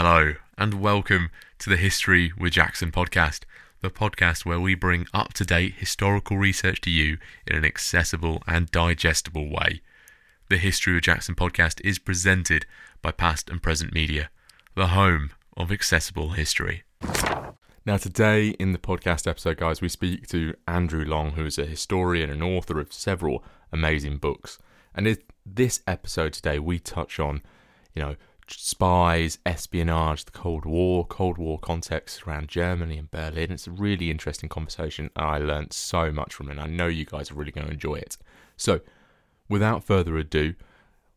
Hello, and welcome to the History with Jackson podcast, the podcast where we bring up to date historical research to you in an accessible and digestible way. The History with Jackson podcast is presented by Past and Present Media, the home of accessible history. Now, today in the podcast episode, guys, we speak to Andrew Long, who is a historian and author of several amazing books. And in this episode today, we touch on, you know, spies, espionage, the Cold War, Cold War context around Germany and Berlin. It's a really interesting conversation, and I learned so much from it. And I know you guys are really going to enjoy it. So, without further ado,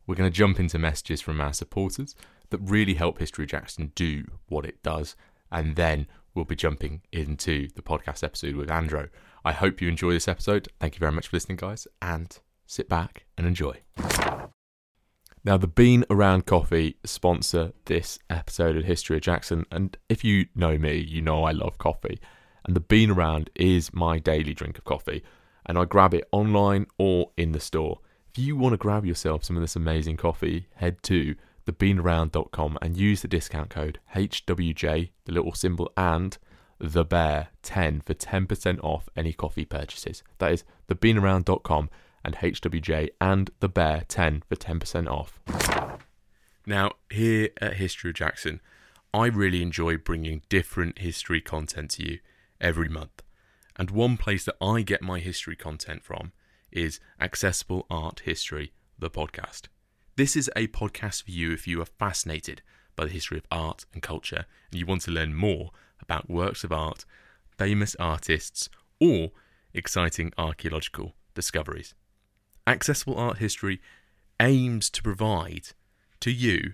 we're going to jump into messages from our supporters that really help History Jackson do what it does, and then we'll be jumping into the podcast episode with Andrew. I hope you enjoy this episode. Thank you very much for listening, guys, and sit back and enjoy. Now, the Bean Around Coffee sponsor this episode of History of Jackson, and if you know me, you know I love coffee. And the Bean Around is my daily drink of coffee, and I grab it online or in the store. If you want to grab yourself some of this amazing coffee, head to thebeanaround.com and use the discount code HWJ, the little symbol, and the bear 10 for 10% off any coffee purchases. That is thebeanaround.com and HWJ and the bear 10 for 10% off. Now, here at History of Jackson, I really enjoy bringing different history content to you every month. And one place that I get my history content from is Accessible Art History, the podcast. This is a podcast for you if you are fascinated by the history of art and culture and you want to learn more about works of art, famous artists, or exciting archaeological discoveries. Accessible Art History aims to provide to you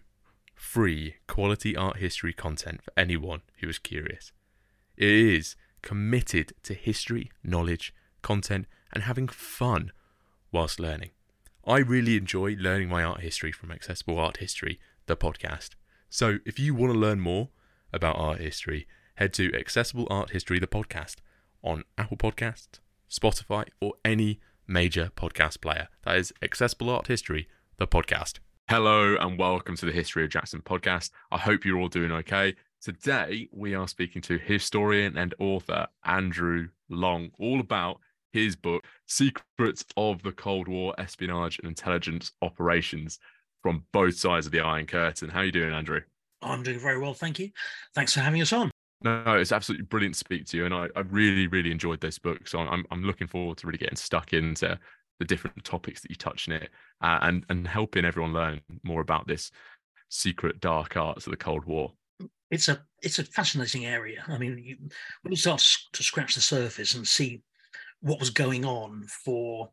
free quality art history content for anyone who is curious. It is committed to history, knowledge, content, and having fun whilst learning. I really enjoy learning my art history from Accessible Art History, the podcast. So if you want to learn more about art history, head to Accessible Art History, the podcast on Apple Podcasts, Spotify, or any major podcast player. That is Accessible Art History, the podcast. Hello and welcome to the History of Jackson podcast. I hope you're all doing okay. Today we are speaking to historian and author Andrew Long, all about his book, Secrets of the Cold War Espionage and Intelligence Operations from both sides of the Iron Curtain. How are you doing, Andrew? I'm doing very well, thank you. Thanks for having us on. No, it's absolutely brilliant to speak to you, and I, I really, really enjoyed this book. So I'm, I'm looking forward to really getting stuck into the different topics that you touch in it, uh, and and helping everyone learn more about this secret dark arts of the Cold War. It's a it's a fascinating area. I mean, you, when you start to scratch the surface and see what was going on for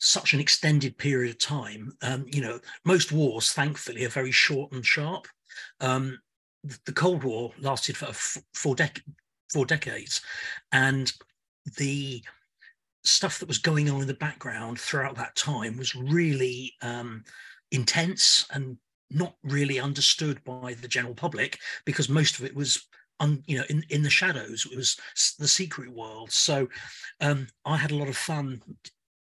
such an extended period of time. Um, you know, most wars, thankfully, are very short and sharp. Um, the Cold War lasted for four, dec- four decades, and the stuff that was going on in the background throughout that time was really um, intense and not really understood by the general public because most of it was un, you know in, in the shadows. It was the secret world. So um, i had a lot of fun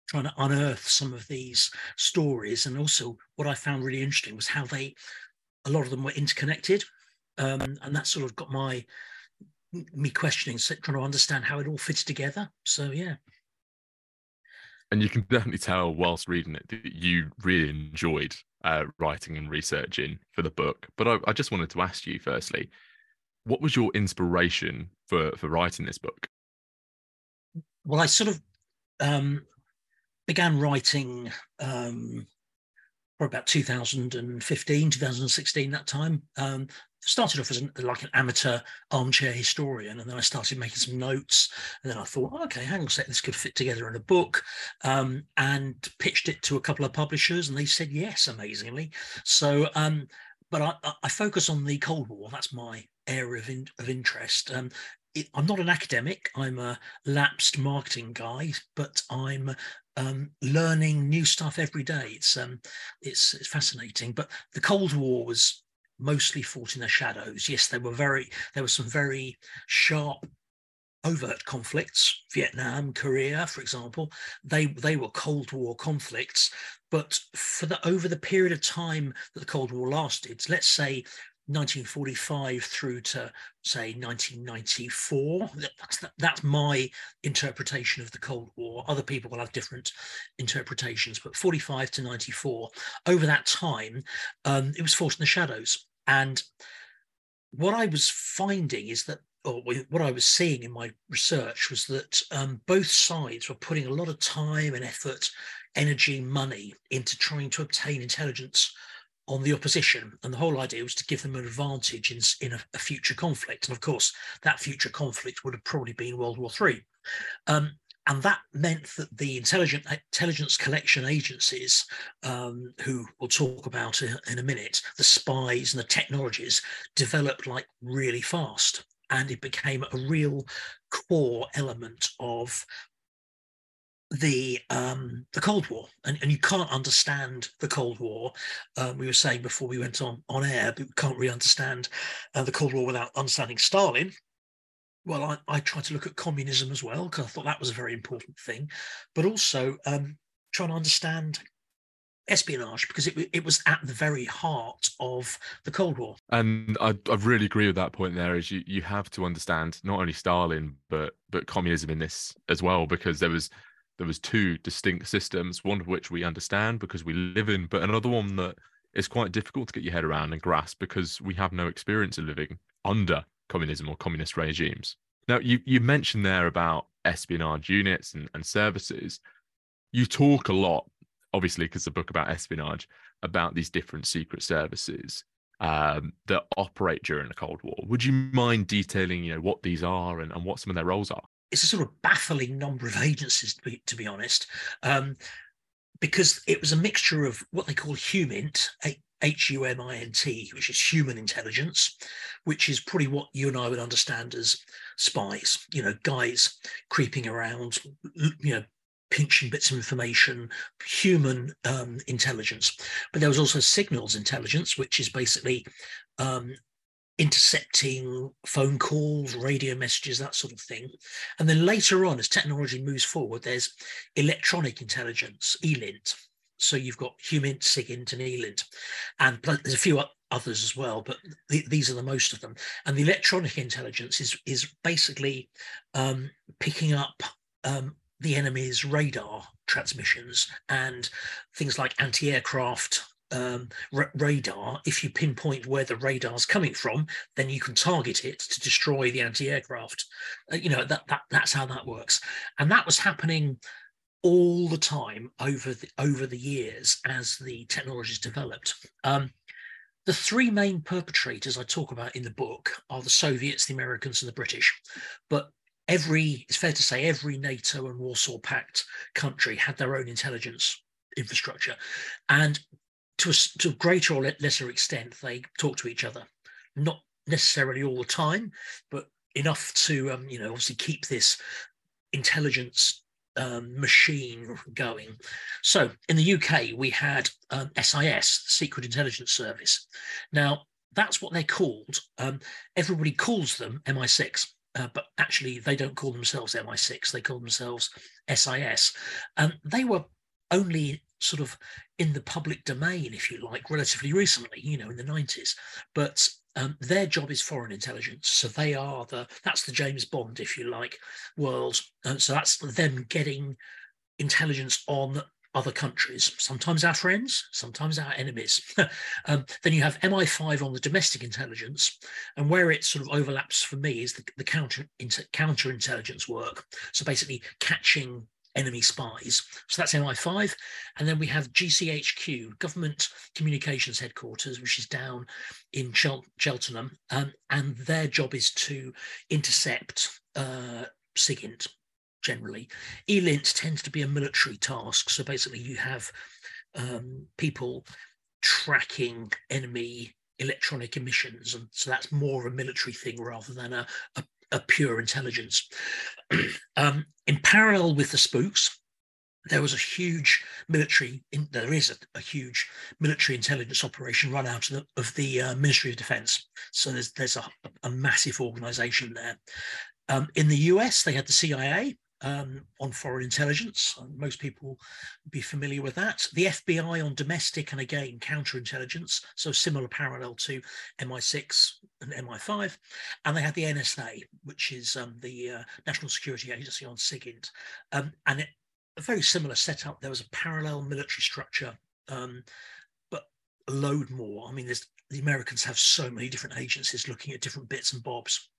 trying to unearth some of these stories. And also what i found really interesting was how they a lot of them were interconnected um, and that sort of got my me questioning trying to understand how it all fits together. So yeah. And you can definitely tell whilst reading it that you really enjoyed uh, writing and researching for the book. But I, I just wanted to ask you firstly what was your inspiration for for writing this book? Well i sort of um, began writing um, for about 2015 2016 that time. Um, started off as an, like an amateur armchair historian and then i started making some notes and then i thought oh, okay hang on a sec this could fit together in a book. Um, and pitched it to a couple of publishers and they said yes amazingly. So um, but I, I, focus on the cold war. That's my area of, in, of interest. Um, it, i'm not an academic. I'm a lapsed marketing guy but i'm um, learning new stuff every day. It's um, it's it's fascinating. But the Cold War was mostly fought in the shadows. Yes, there were very there were some very sharp overt conflicts vietnam korea for example they they were cold war conflicts but for the over the period of time that the cold war lasted let's say 1945 through to say 1994. That's that's my interpretation of the Cold War. Other people will have different interpretations, but 45 to 94. Over that time, um, it was fought in the shadows, and what I was finding is that or what I was seeing in my research was that um, both sides were putting a lot of time and effort, energy, money into trying to obtain intelligence on the opposition. And the whole idea was to give them an advantage in, in a, a future conflict. And of course, that future conflict would have probably been World War III. Um, and that meant that the intelligent intelligence collection agencies, um, who we'll talk about in a minute, the spies and the technologies, developed like really fast and it became a real core element of the um, the Cold War, and, and you can't understand the Cold War. Um, we were saying before we went on on air, but we can't really understand uh, the Cold War without understanding Stalin. Well, I, I tried to look at communism as well because I thought that was a very important thing, but also um, trying to understand espionage because it, it was at the very heart of the Cold War. And I, I really agree with that point there is you, you have to understand not only Stalin but but communism in this as well because there was there was two distinct systems, one of which we understand because we live in, but another one that is quite difficult to get your head around and grasp because we have no experience of living under communism or communist regimes. Now you you mentioned there about espionage units and, and services. You talk a lot obviously because the book about espionage about these different secret services um, that operate during the Cold War. Would you mind detailing, you know, what these are and, and what some of their roles are? It's a sort of baffling number of agencies, to be, to be honest, um, because it was a mixture of what they call HUMINT, H U M I N T, which is human intelligence, which is probably what you and I would understand as spies, you know, guys creeping around, you know, pinching bits of information, human um, intelligence. But there was also signals intelligence, which is basically um, intercepting phone calls, radio messages, that sort of thing. And then later on, as technology moves forward, there's electronic intelligence, ELINT. So you've got HUMINT, SIGINT, and ELINT. And there's a few others as well, but th- these are the most of them. And the electronic intelligence is, is basically um, picking up um, the enemy's radar transmissions and things like anti-aircraft um, r- radar. If you pinpoint where the radar's coming from, then you can target it to destroy the anti-aircraft. Uh, you know that, that that's how that works, and that was happening all the time over the over the years as the technologies developed. Um, the three main perpetrators I talk about in the book are the Soviets, the Americans, and the British. But every it's fair to say every NATO and Warsaw Pact country had their own intelligence infrastructure, and to a, to a greater or lesser extent, they talk to each other, not necessarily all the time, but enough to um, you know obviously keep this intelligence um, machine going. So in the UK, we had um, SIS, Secret Intelligence Service. Now that's what they're called. Um, everybody calls them MI6 uh, but actually they don't call themselves MI6, they call themselves SIS. And they were only sort of in the public domain, if you like, relatively recently, you know, in the 90s. But um, their job is foreign intelligence. So they are the, that's the James Bond, if you like, world. And so that's them getting intelligence on other countries, sometimes our friends, sometimes our enemies. um, then you have MI5 on the domestic intelligence, and where it sort of overlaps for me is the, the counter inter, counterintelligence work. So basically chatting enemy spies. So that's MI5, and then we have GCHQ, Government Communications Headquarters, which is down in Chel- Cheltenham, um, and their job is to intercept uh, SIGINT, generally. ELINT tends to be a military task. So basically, you have um, people tracking enemy electronic emissions. And so that's more of a military thing rather than a, a, a pure intelligence. um, in parallel with the spooks, there was a huge military, in, there is a, a, huge military intelligence operation run out of the, of the uh, Ministry of Defense. So there's, there's a, a massive organization there. Um, in the US, they had the CIA, um, on foreign intelligence. Most people be familiar with that. The FBI on domestic and again counterintelligence, so similar parallel to MI6 and MI5. And they had the NSA, which is um, the uh, National Security Agency on SIGINT. Um, and it, a very similar setup. There was a parallel military structure, um, but a load more. I mean, the Americans have so many different agencies looking at different bits and bobs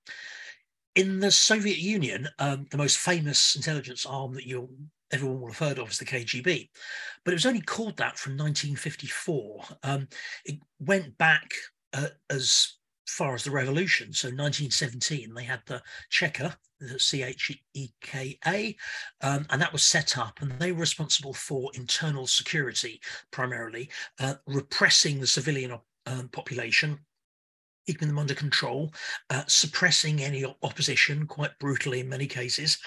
in the Soviet Union, um, the most famous intelligence arm that you everyone will have heard of is the KGB, but it was only called that from 1954. Um, it went back uh, as far as the revolution. So 1917, they had the Cheka, the C-H-E-K-A, um, and that was set up, and they were responsible for internal security primarily, uh, repressing the civilian um, population keeping them under control, uh, suppressing any opposition quite brutally in many cases,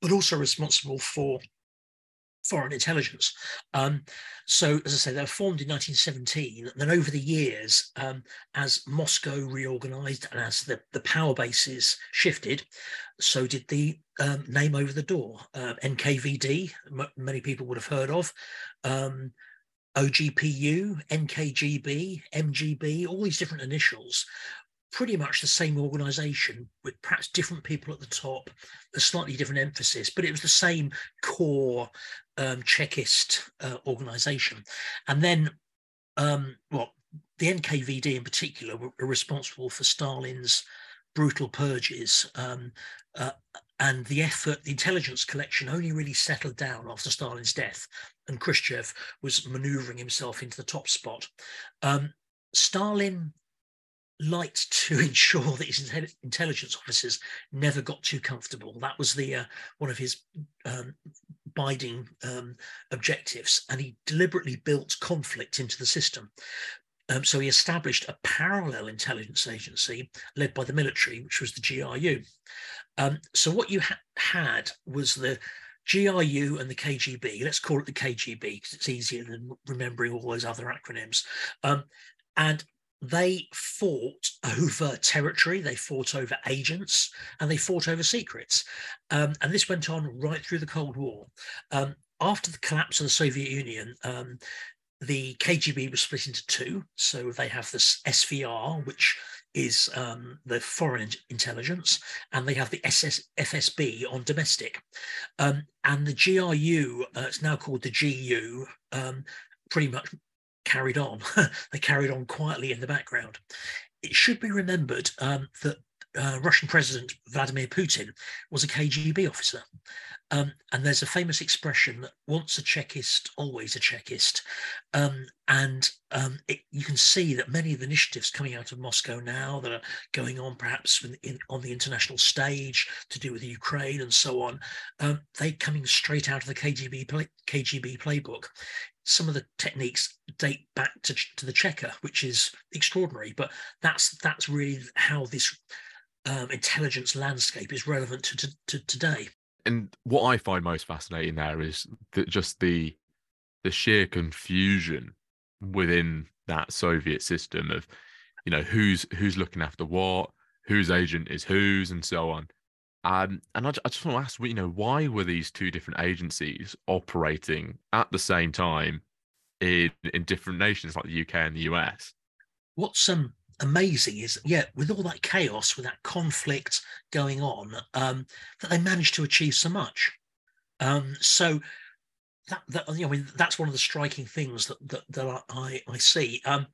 but also responsible for foreign intelligence. Um, so, as I say, they were formed in 1917. And then over the years, um, as Moscow reorganized and as the, the power bases shifted, so did the um, name over the door. Uh, NKVD, m- many people would have heard of. Um, OGPU, NKGB, MGB, all these different initials, pretty much the same organization with perhaps different people at the top, a slightly different emphasis, but it was the same core um, Chekist uh, organization. And then, um, well, the NKVD in particular were, were responsible for Stalin's brutal purges. Um, uh, and the effort, the intelligence collection only really settled down after Stalin's death, and Khrushchev was maneuvering himself into the top spot. Um, Stalin liked to ensure that his intelligence officers never got too comfortable. That was the uh, one of his um, biding um, objectives, and he deliberately built conflict into the system. Um, so he established a parallel intelligence agency led by the military, which was the GRU. Um, so what you ha- had was the GRU and the KGB. Let's call it the KGB because it's easier than remembering all those other acronyms. Um, and they fought over territory, they fought over agents, and they fought over secrets. Um, and this went on right through the Cold War. Um, after the collapse of the Soviet Union, um, the KGB was split into two. So they have this SVR, which is um, the foreign intelligence, and they have the SS, FSB on domestic. Um, and the GRU, uh, it's now called the GU, um, pretty much carried on. they carried on quietly in the background. It should be remembered um, that uh, Russian President Vladimir Putin was a KGB officer. Um, and there's a famous expression that once a Chekist, always a Chekist. Um, and um, it, you can see that many of the initiatives coming out of Moscow now that are going on perhaps in, in, on the international stage to do with Ukraine and so on, um, they coming straight out of the KGB, play, KGB playbook. Some of the techniques date back to, to the Cheka, which is extraordinary, but that's that's really how this um, intelligence landscape is relevant to, to, to today and what I find most fascinating there is that just the the sheer confusion within that Soviet system of, you know, who's who's looking after what, whose agent is whose, and so on. Um, and I, I just want to ask, you know, why were these two different agencies operating at the same time in in different nations like the UK and the US? What's um amazing is yeah with all that chaos with that conflict going on um that they managed to achieve so much um so that, that you know, I mean that's one of the striking things that that, that I I see um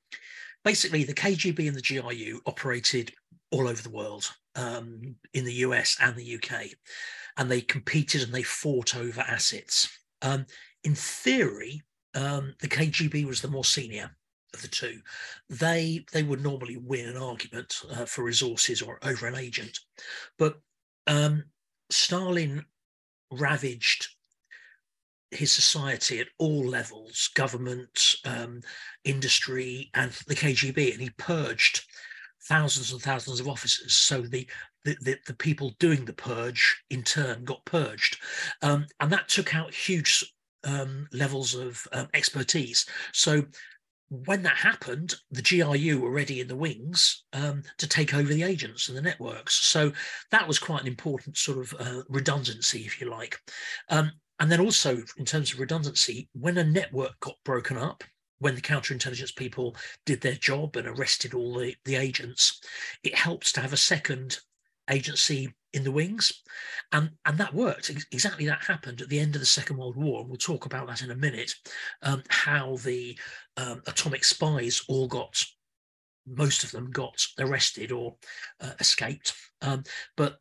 basically the KGB and the GRU operated all over the world um in the US and the UK and they competed and they fought over assets. Um in theory um the KGB was the more senior of the two, they they would normally win an argument uh, for resources or over an agent. But um, Stalin ravaged his society at all levels government, um, industry, and the KGB, and he purged thousands and thousands of officers. So the the, the, the people doing the purge in turn got purged. Um, and that took out huge um, levels of um, expertise. So when that happened, the GRU were ready in the wings um, to take over the agents and the networks. So that was quite an important sort of uh, redundancy, if you like. Um, and then also, in terms of redundancy, when a network got broken up, when the counterintelligence people did their job and arrested all the, the agents, it helps to have a second agency in the wings. And, and that worked. Exactly that happened at the end of the Second World War. We'll talk about that in a minute, um, how the um, atomic spies all got, most of them got arrested or uh, escaped. Um, but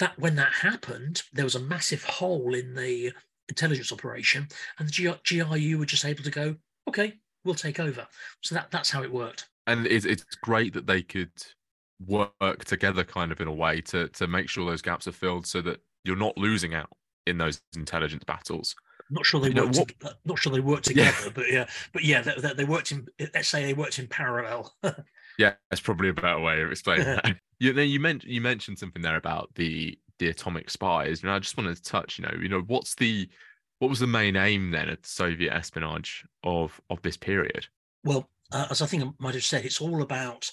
that when that happened, there was a massive hole in the intelligence operation, and the GRU were just able to go, okay, we'll take over. So that, that's how it worked. And it's, it's great that they could work together kind of in a way to to make sure those gaps are filled so that you're not losing out in those intelligence battles not sure they you worked. What... To, not sure they worked together, yeah. but yeah, but yeah, they, they, worked in. Let's say they worked in parallel. yeah, that's probably a better way of explaining that. You know, you mentioned you mentioned something there about the the atomic spies, and I just wanted to touch. You know, you know, what's the what was the main aim then of Soviet espionage of of this period? Well, uh, as I think I might have said, it's all about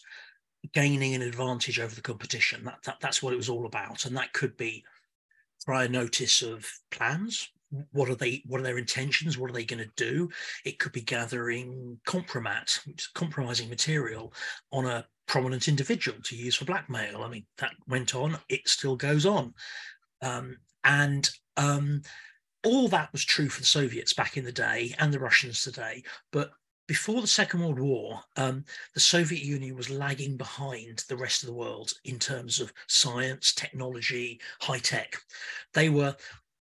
gaining an advantage over the competition. That, that that's what it was all about, and that could be prior notice of plans. What are they? What are their intentions? What are they going to do? It could be gathering compromat, compromising material on a prominent individual to use for blackmail. I mean, that went on. It still goes on, um, and um, all that was true for the Soviets back in the day and the Russians today. But before the Second World War, um, the Soviet Union was lagging behind the rest of the world in terms of science, technology, high tech. They were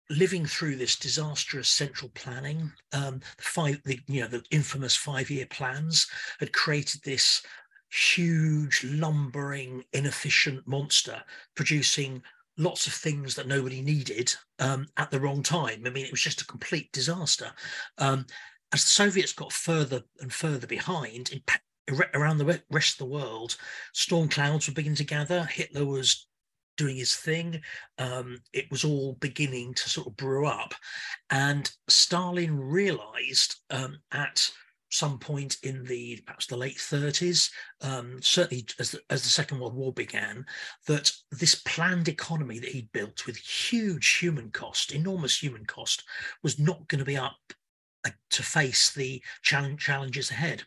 living through this disastrous central planning. Um, the five, the, you know, the infamous five-year plans had created this huge, lumbering, inefficient monster, producing lots of things that nobody needed um, at the wrong time. I mean, it was just a complete disaster. Um, as the Soviets got further and further behind in, around the rest of the world, storm clouds were beginning to gather. Hitler was doing his thing. Um, it was all beginning to sort of brew up. And Stalin realized um, at some point in the perhaps the late 30s, um, certainly as the, as the Second World War began, that this planned economy that he'd built with huge human cost, enormous human cost, was not going to be up to face the challenge, challenges ahead.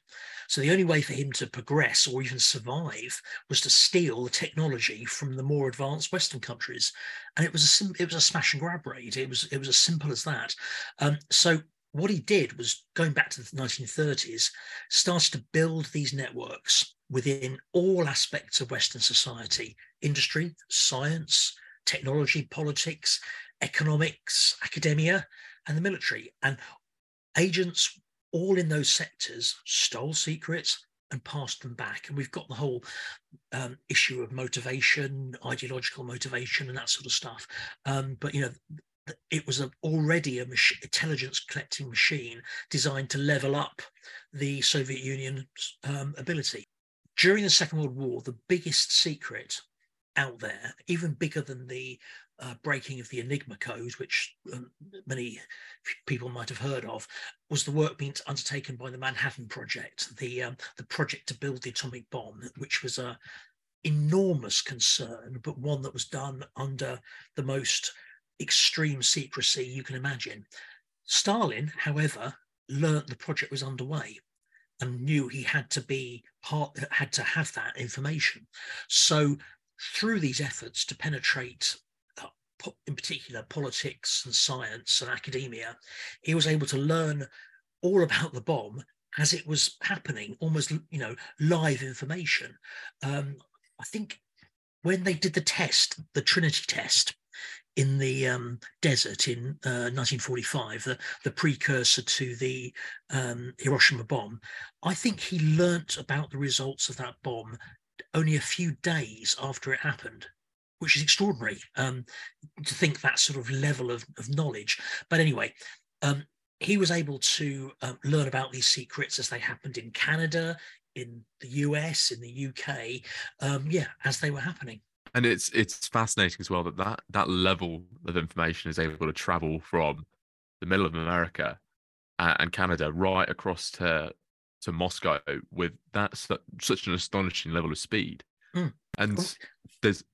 So the only way for him to progress or even survive was to steal the technology from the more advanced Western countries, and it was a it was a smash and grab raid. It was it was as simple as that. Um, so what he did was going back to the 1930s, started to build these networks within all aspects of Western society: industry, science, technology, politics, economics, academia, and the military. And agents all in those sectors stole secrets and passed them back. And we've got the whole um, issue of motivation, ideological motivation, and that sort of stuff. Um, but you know, it was a, already a mach- intelligence collecting machine designed to level up the Soviet Union's um, ability. During the Second World War, the biggest secret out there, even bigger than the uh, breaking of the Enigma code, which um, many people might have heard of, was the work being undertaken by the Manhattan Project, the um, the project to build the atomic bomb, which was a enormous concern, but one that was done under the most extreme secrecy you can imagine. Stalin, however, learnt the project was underway and knew he had to be part had to have that information. So through these efforts to penetrate in particular politics and science and academia, he was able to learn all about the bomb as it was happening, almost you know live information. Um, I think when they did the test, the Trinity test in the um, desert in uh, 1945, the, the precursor to the um, Hiroshima bomb, I think he learnt about the results of that bomb only a few days after it happened which is extraordinary um, to think that sort of level of, of knowledge. But anyway, um, he was able to um, learn about these secrets as they happened in Canada, in the US, in the UK, um, yeah, as they were happening. And it's it's fascinating as well that, that that level of information is able to travel from the middle of America and Canada right across to to Moscow with that such an astonishing level of speed. Mm. And there's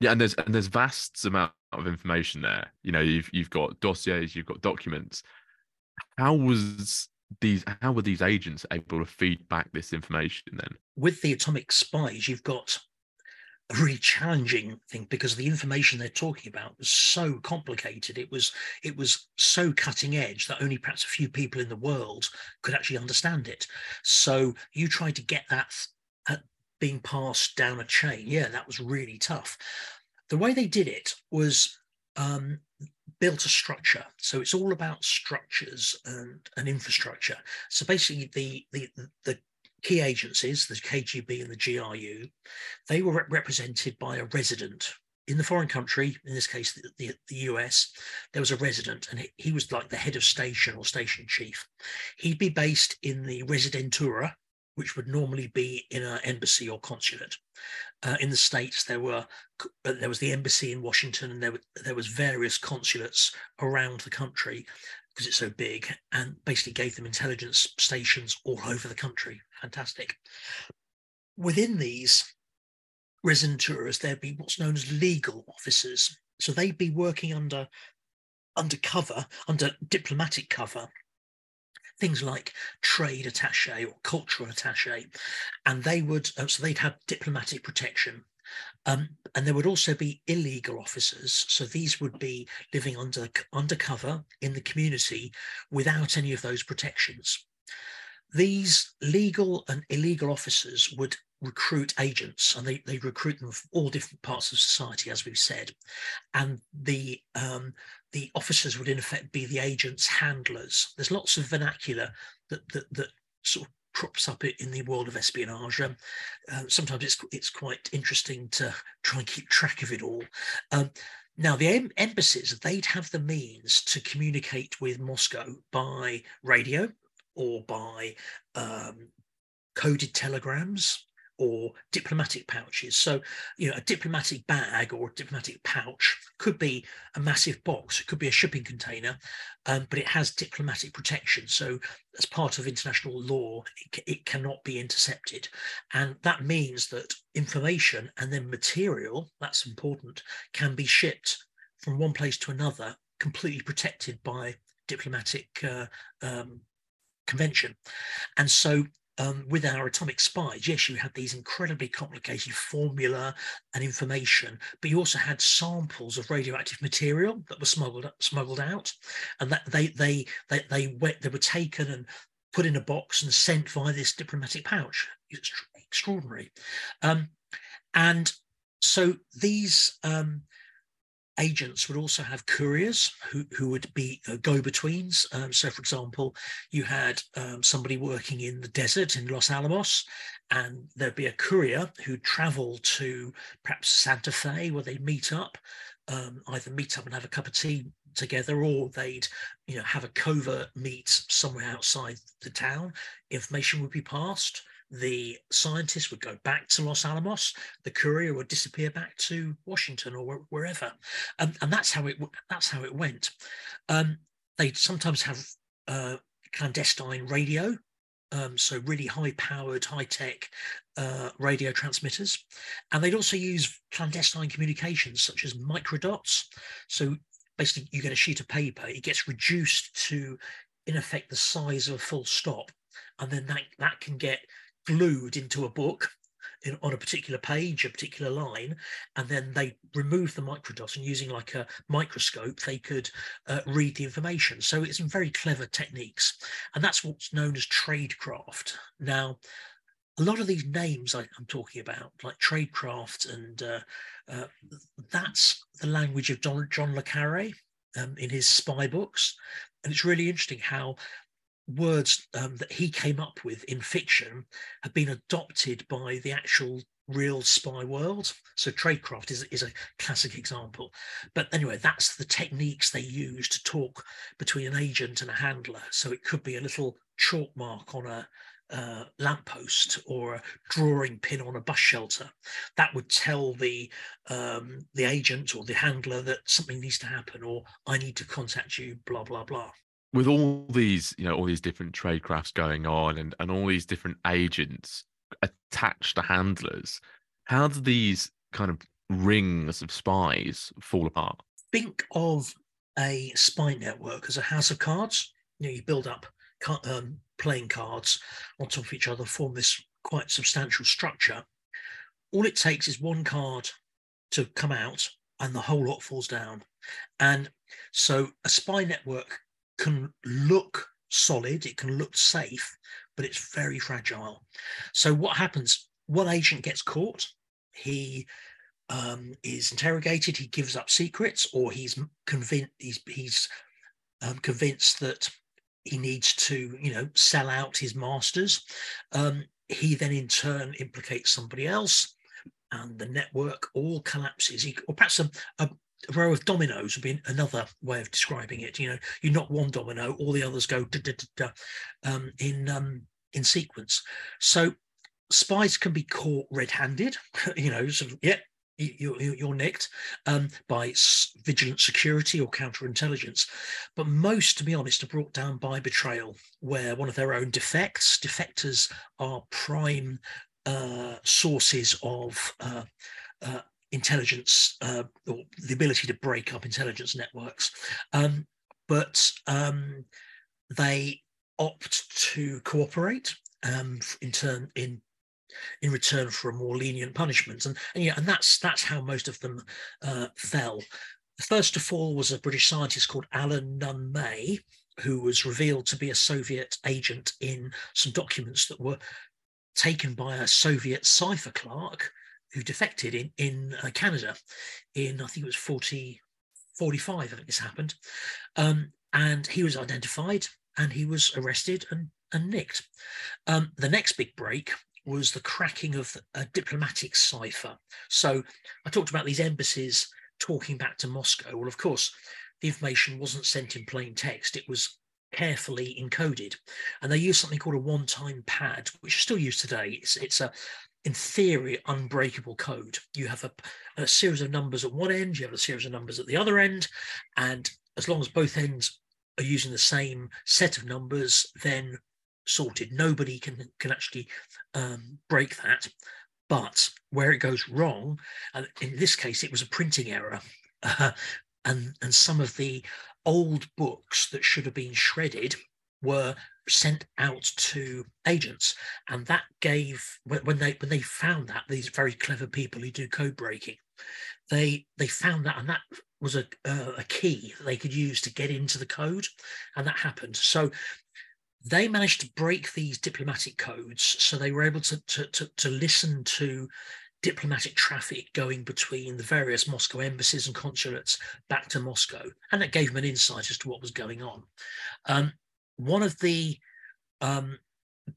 yeah, and there's and there's vast amount of information there. You know, you've you've got dossiers, you've got documents. How was these how were these agents able to feed back this information then? With the atomic spies, you've got a really challenging thing because the information they're talking about was so complicated. It was it was so cutting edge that only perhaps a few people in the world could actually understand it. So you try to get that uh, being passed down a chain. Yeah, that was really tough. The way they did it was um, built a structure. So it's all about structures and, and infrastructure. So basically, the the the key agencies, the KGB and the GRU, they were rep- represented by a resident in the foreign country, in this case, the, the, the, US, there was a resident and he, he was like the head of station or station chief. He'd be based in the residentura, which would normally be in an embassy or consulate. Uh, in the states, there were uh, there was the embassy in Washington, and there there was various consulates around the country because it's so big, and basically gave them intelligence stations all over the country. Fantastic. Within these residenturas, there'd be what's known as legal officers. So they'd be working under under cover, under diplomatic cover, things like trade attache or cultural attache, and they would uh, so they'd have diplomatic protection. Um, and there would also be illegal officers. So these would be living under undercover in the community without any of those protections. These legal and illegal officers would recruit agents and they, they recruit them from all different parts of society as we've said and the um, the officers would in effect be the agents handlers there's lots of vernacular that that, that sort of crops up in the world of espionage um, uh, sometimes it's it's quite interesting to try and keep track of it all. Um, now, the em- embassies, they'd have the means to communicate with Moscow by radio or by um, coded telegrams or diplomatic pouches. So, you know, a diplomatic bag or a diplomatic pouch could be a massive box, it could be a shipping container, um, but it has diplomatic protection. So, as part of international law, it, it cannot be intercepted. And that means that information and then material, that's important, can be shipped from one place to another completely protected by diplomatic uh, um, convention. And so um, with our atomic spies, yes, you had these incredibly complicated formula and information, but you also had samples of radioactive material that were smuggled smuggled out, and that they they they they, went, they were taken and put in a box and sent via this diplomatic pouch. It's extraordinary, um, and so these um, agents would also have couriers who, who would be uh, go-betweens. Um, so, for example, you had um, somebody working in the desert in Los Alamos, and there'd be a courier who'd travel to perhaps Santa Fe where they'd meet up, um, either meet up and have a cup of tea together, or they'd you know have a covert meet somewhere outside the town. Information would be passed the scientists would go back to Los Alamos, the courier would disappear back to Washington or wherever, um, and that's how it that's how it went. Um, they'd sometimes have uh, clandestine radio, um, so really high-powered, high-tech uh, radio transmitters, and they'd also use clandestine communications such as microdots. So basically, you get a sheet of paper, it gets reduced to, in effect, the size of a full stop, and then that that can get glued into a book in, on a particular page, a particular line, and then they remove the microdots and using like a microscope, they could uh, read the information. So it's very clever techniques, and that's what's known as tradecraft. Now, a lot of these names I, am talking about, like tradecraft, and uh, uh, that's the language of Don, John le Carre um, in his spy books, and it's really interesting how words um, that he came up with in fiction have been adopted by the actual real spy world. So tradecraft is, is a classic example. But anyway, that's the techniques they use to talk between an agent and a handler. So it could be a little chalk mark on a uh, lamppost or a drawing pin on a bus shelter. That would tell the um, the agent or the handler that something needs to happen or I need to contact you, blah, blah, blah. With all these, you know, all these different trade crafts going on and, and all these different agents attached to handlers, how do these kind of rings of spies fall apart? Think of a spy network as a house of cards. You know, you build up um, playing cards on top of each other, form this quite substantial structure. All it takes is one card to come out, and the whole lot falls down. And so, a spy network can look solid, it can look safe, but it's very fragile. So, what happens? One agent gets caught, he um, is interrogated, he gives up secrets, or he's convinced he's he's um, convinced that he needs to, you know, sell out his masters. Um, he then in turn implicates somebody else, and the network all collapses. He, or perhaps a, a, a row of dominoes would be another way of describing it. You know, you knock one domino, all the others go da, da, da, um, in um, in sequence. So spies can be caught red-handed. you know, sort of, yeah, you're, you're nicked um, by vigilant security or counterintelligence. But most, to be honest, are brought down by betrayal, where one of their own defects, defectors are prime uh, sources of uh, uh, intelligence uh, or the ability to break up intelligence networks. Um, but um, they opt to cooperate um, in turn in in return for a more lenient punishment. And, and yeah, and that's that's how most of them uh, fell. The first to fall was a British scientist called Alan Nunn May, who was revealed to be a Soviet agent in some documents that were taken by a Soviet cipher clerk who defected in in uh, Canada in I think it was 40 45 I think this happened um, and he was identified and he was arrested and and nicked um, the next big break was the cracking of a diplomatic cipher. So I talked about these embassies talking back to Moscow. Well, of course, the information wasn't sent in plain text, it was carefully encoded. And they used something called a one time pad, which is still used today. It's, it's a in theory, unbreakable code. You have a, a, series of numbers at one end, you have a series of numbers at the other end, and as long as both ends are using the same set of numbers, then sorted. Nobody can can actually um, break that. But where it goes wrong, and in this case, it was a printing error, uh, and and some of the old books that should have been shredded were sent out to agents and that gave when they when they found that these very clever people who do code breaking they they found that and that was a uh, a key they could use to get into the code and that happened so they managed to break these diplomatic codes so they were able to, to, to, to, listen to diplomatic traffic going between the various Moscow embassies and consulates back to Moscow. And that gave them an insight as to what was going on. Um, one of the um,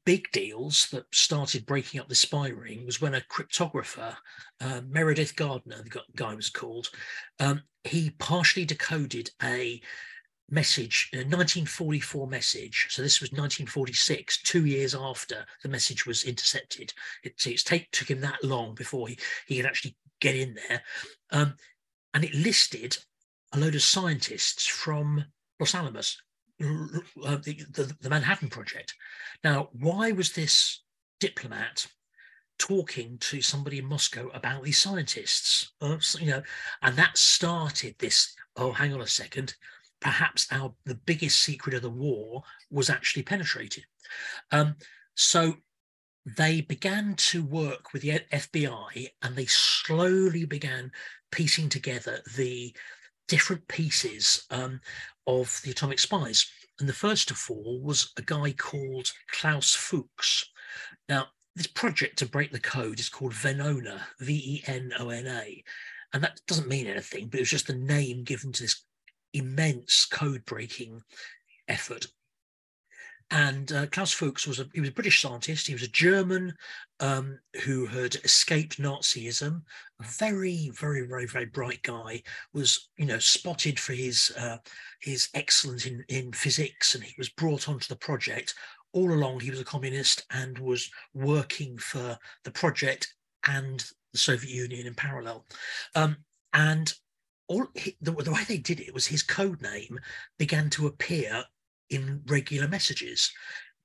big deals that started breaking up the spy ring was when a cryptographer, uh, Meredith Gardner, the guy was called, um, he partially decoded a message, a 1944 message. So this was 1946, two years after the message was intercepted. It, take, took him that long before he, he could actually get in there. Um, and it listed a load of scientists from Los Alamos, uh, the, the, the Manhattan Project. Now, why was this diplomat talking to somebody in Moscow about these scientists? Uh, you know, and that started this. Oh, hang on a second perhaps our the biggest secret of the war was actually penetrated. Um, so they began to work with the FBI and they slowly began piecing together the different pieces um, of the atomic spies. And the first to fall was a guy called Klaus Fuchs. Now, this project to break the code is called Venona, V E N O N A. And that doesn't mean anything, but it was just the name given to this immense code breaking effort. And uh, Klaus Fuchs was a he was a British scientist. He was a German um, who had escaped Nazism. A very, very, very, very bright guy. Was you know spotted for his uh, his excellence in in physics, and he was brought onto the project. All along, he was a communist and was working for the project and the Soviet Union in parallel. Um, and all the, the way they did it was his code name began to appear in regular messages.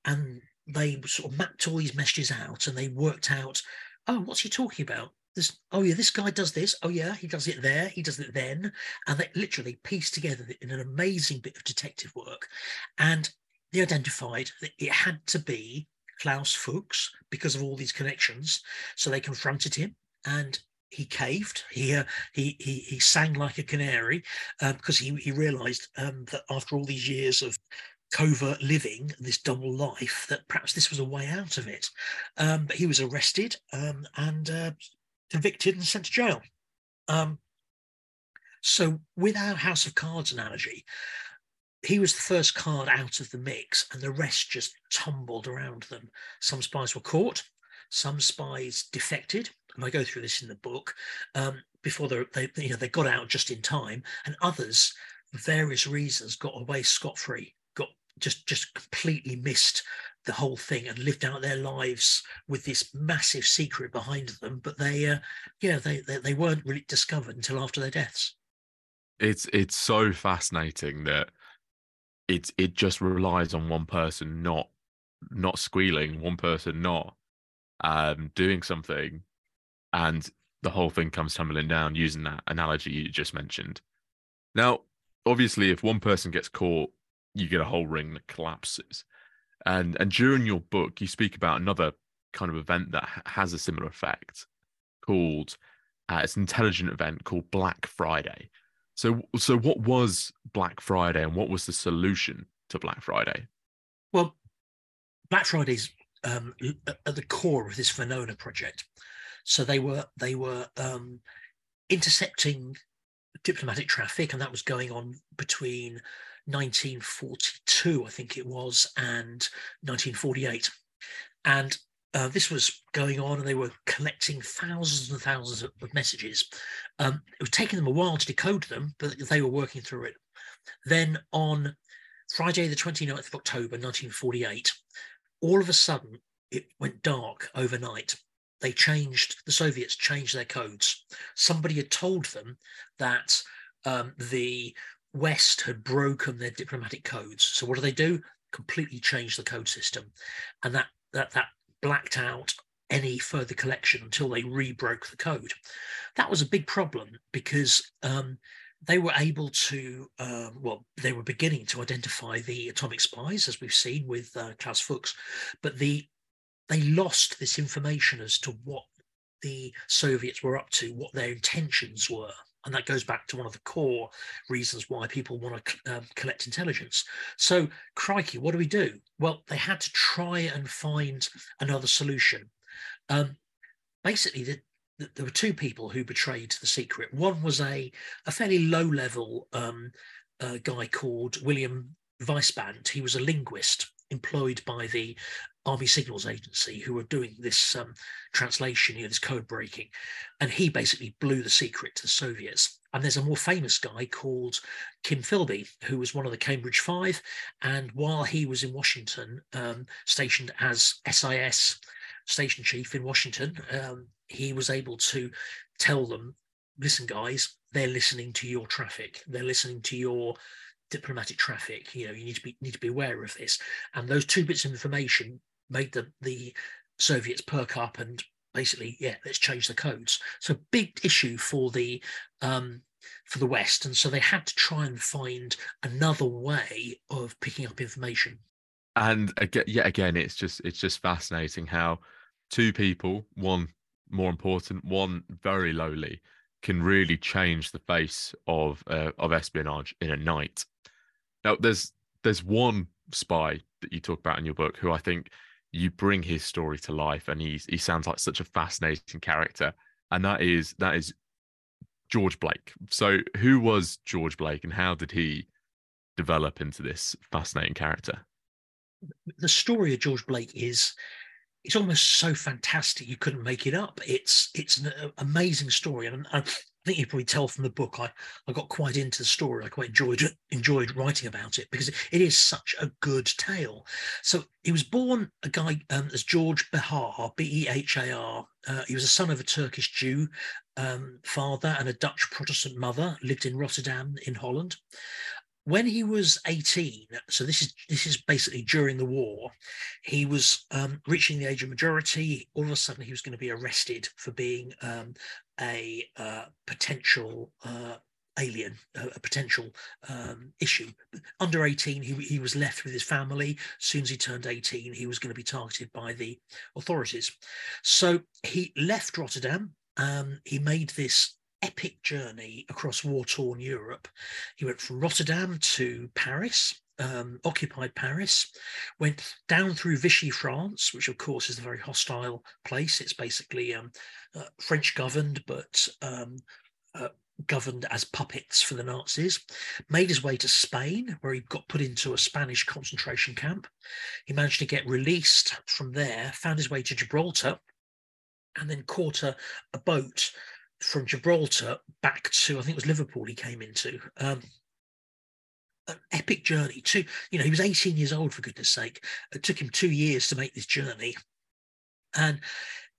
And they sort of mapped all these messages out and they worked out, oh, what's he talking about? This, oh yeah, this guy does this. Oh yeah, he does it there. He does it then, and they literally pieced together in an amazing bit of detective work. And they identified that it had to be Klaus Fuchs because of all these connections. So they confronted him, and he caved. He uh, he, he he sang like a canary uh, because he he realised um, that after all these years of covert living, this double life, that perhaps this was a way out of it. Um, but he was arrested um, and uh, convicted and sent to jail. Um, so, with our House of Cards analogy, he was the first card out of the mix, and the rest just tumbled around them. Some spies were caught, some spies defected, and I go through this in the book um, before they, they, you know, they got out just in time, and others, for various reasons, got away scot free just just completely missed the whole thing and lived out their lives with this massive secret behind them but they uh, yeah they, they they weren't really discovered until after their deaths. It's it's so fascinating that it's it just relies on one person not not squealing one person not um doing something and the whole thing comes tumbling down using that analogy you just mentioned. Now obviously if one person gets caught you get a whole ring that collapses. And and during your book, you speak about another kind of event that has a similar effect, called uh, it's an intelligent event called Black Friday. So so what was Black Friday, and what was the solution to Black Friday? Well, Black Friday's um, at the core of this Venona project. So they were they were um, intercepting diplomatic traffic, and that was going on between 1942, I think it was, and 1948. And uh, this was going on, and they were collecting thousands and thousands of, messages. Um, it was taking them a while to decode them, but they were working through it. Then on Friday, the 29th of October, 1948, all of a sudden it went dark overnight. They changed, the Soviets changed their codes. Somebody had told them that um, the West had broken their diplomatic codes. So what do they do? Completely change the code system, and that that that blacked out any further collection until they re-broke the code. That was a big problem because um, they were able to, uh, well, they were beginning to identify the atomic spies, as we've seen with uh, Klaus Fuchs, but the they lost this information as to what the Soviets were up to, what their intentions were and that goes back to one of the core reasons why people want to um, collect intelligence. So, crikey, what do we do? Well, they had to try and find another solution. Um, basically, the, the, there were two people who betrayed the secret. One was a, a fairly low level um, uh, guy called William Weisband. He was a linguist employed by the Army Signals Agency who were doing this um, translation, you know, this code breaking. And he basically blew the secret to the Soviets. And there's a more famous guy called Kim Philby, who was one of the Cambridge Five. And while he was in Washington, um, stationed as SIS station chief in Washington, um, he was able to tell them, listen, guys, they're listening to your traffic. They're listening to your diplomatic traffic. You know, you need to be need to be aware of this. And those two bits of information made the the Soviets perk up and basically, yeah, let's change the codes. So big issue for the um, for the West, and so they had to try and find another way of picking up information. And again, yet again, it's just it's just fascinating how two people, one more important, one very lowly, can really change the face of uh, of espionage in a night. Now, there's there's one spy that you talk about in your book who I think you bring his story to life, and he's he sounds like such a fascinating character, and that is that is George Blake. So, who was George Blake, and how did he develop into this fascinating character? The story of George Blake is it's almost so fantastic you couldn't make it up. It's it's an uh, amazing story, and I think you probably tell from the book I, I got quite into the story. I quite enjoyed enjoyed writing about it because it is such a good tale. So he was born a guy um, as George Behar, B E H A R. Uh, he was a son of a Turkish Jew um, father and a Dutch Protestant mother. Lived in Rotterdam in Holland. when he was 18 so this is this is basically during the war he was um, reaching the age of majority all of a sudden he was going to be arrested for being um, a uh, potential uh, alien a, potential um, issue. Under 18 he, he was left with his family. As soon as he turned 18 he was going to be targeted by the authorities. So he left rotterdam. Um, he made this epic journey across war torn Europe. He went from Rotterdam to Paris, um, occupied Paris, went down through Vichy, France, which of course is a very hostile place. It's basically um, uh, French governed, but um, uh, governed as puppets for the Nazis, made his way to Spain, where he got put into a Spanish concentration camp. He managed to get released from there, found his way to Gibraltar, and then caught a, a boat from Gibraltar back to I think it was Liverpool he came into. Um, an epic journey. Two, you know, he was 18 years old for goodness sake. It took him two years to make this journey, and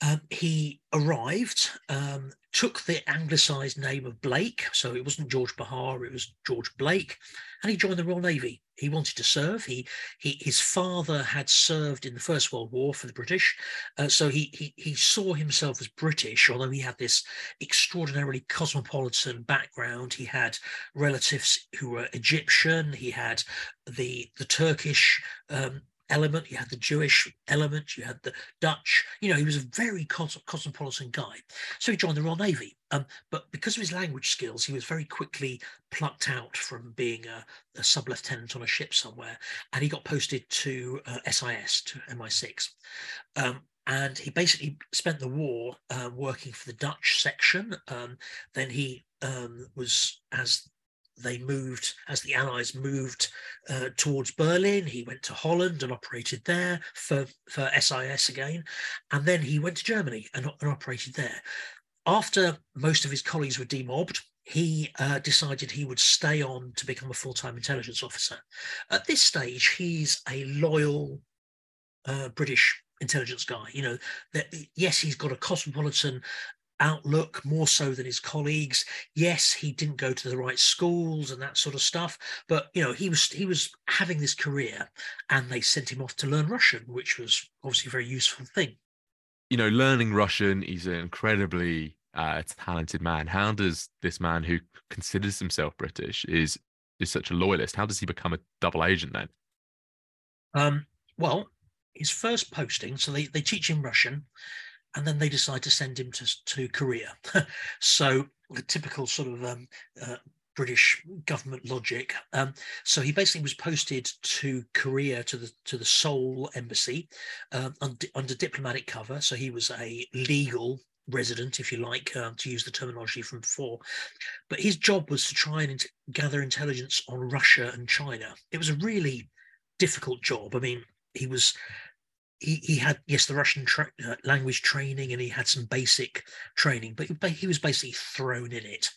um, he arrived, um, took the anglicised name of Blake, so it wasn't George Behar, it was George Blake, and he joined the Royal Navy. He wanted to serve. He, he his father had served in the First World War for the British, uh, so he, he he saw himself as British. Although he had this extraordinarily cosmopolitan background, he had relatives who were Egyptian. He had the the Turkish um, element, you had the Jewish element, you had the Dutch. You know, he was a very cosmopolitan guy. So he joined the Royal Navy. Um, but because of his language skills, he was very quickly plucked out from being a, a sub lieutenant on a ship somewhere, and he got posted to uh, SIS, to MI6. Um, and he basically spent the war uh, working for the Dutch section. Um, then he um, was, as they moved as the Allies moved uh, towards Berlin. He went to Holland and operated there for, for SIS again. And then he went to Germany and, and operated there. After most of his colleagues were demobbed, he uh, decided he would stay on to become a full time intelligence officer. At this stage, he's a loyal uh, British intelligence guy. You know, that yes, he's got a cosmopolitan outlook more so than his colleagues. Yes he didn't go to the right schools and that sort of stuff but you know he was he was having this career and they sent him off to learn russian which was obviously a very useful thing. You know learning russian he's an incredibly uh, talented man. How does this man who considers himself british is is such a loyalist how does he become a double agent then? Um well his first posting so they, they teach him russian and then they decide to send him to, to Korea. so the typical sort of um, uh, British government logic. Um, so he basically was posted to Korea to the to the Seoul embassy um, under, under, diplomatic cover. So he was a legal resident, if you like, uh, to use the terminology from before. But his job was to try and gather intelligence on Russia and China. It was a really difficult job. I mean, he was he, he had yes the Russian tra- uh, language training and he had some basic training, but he, was basically thrown in it,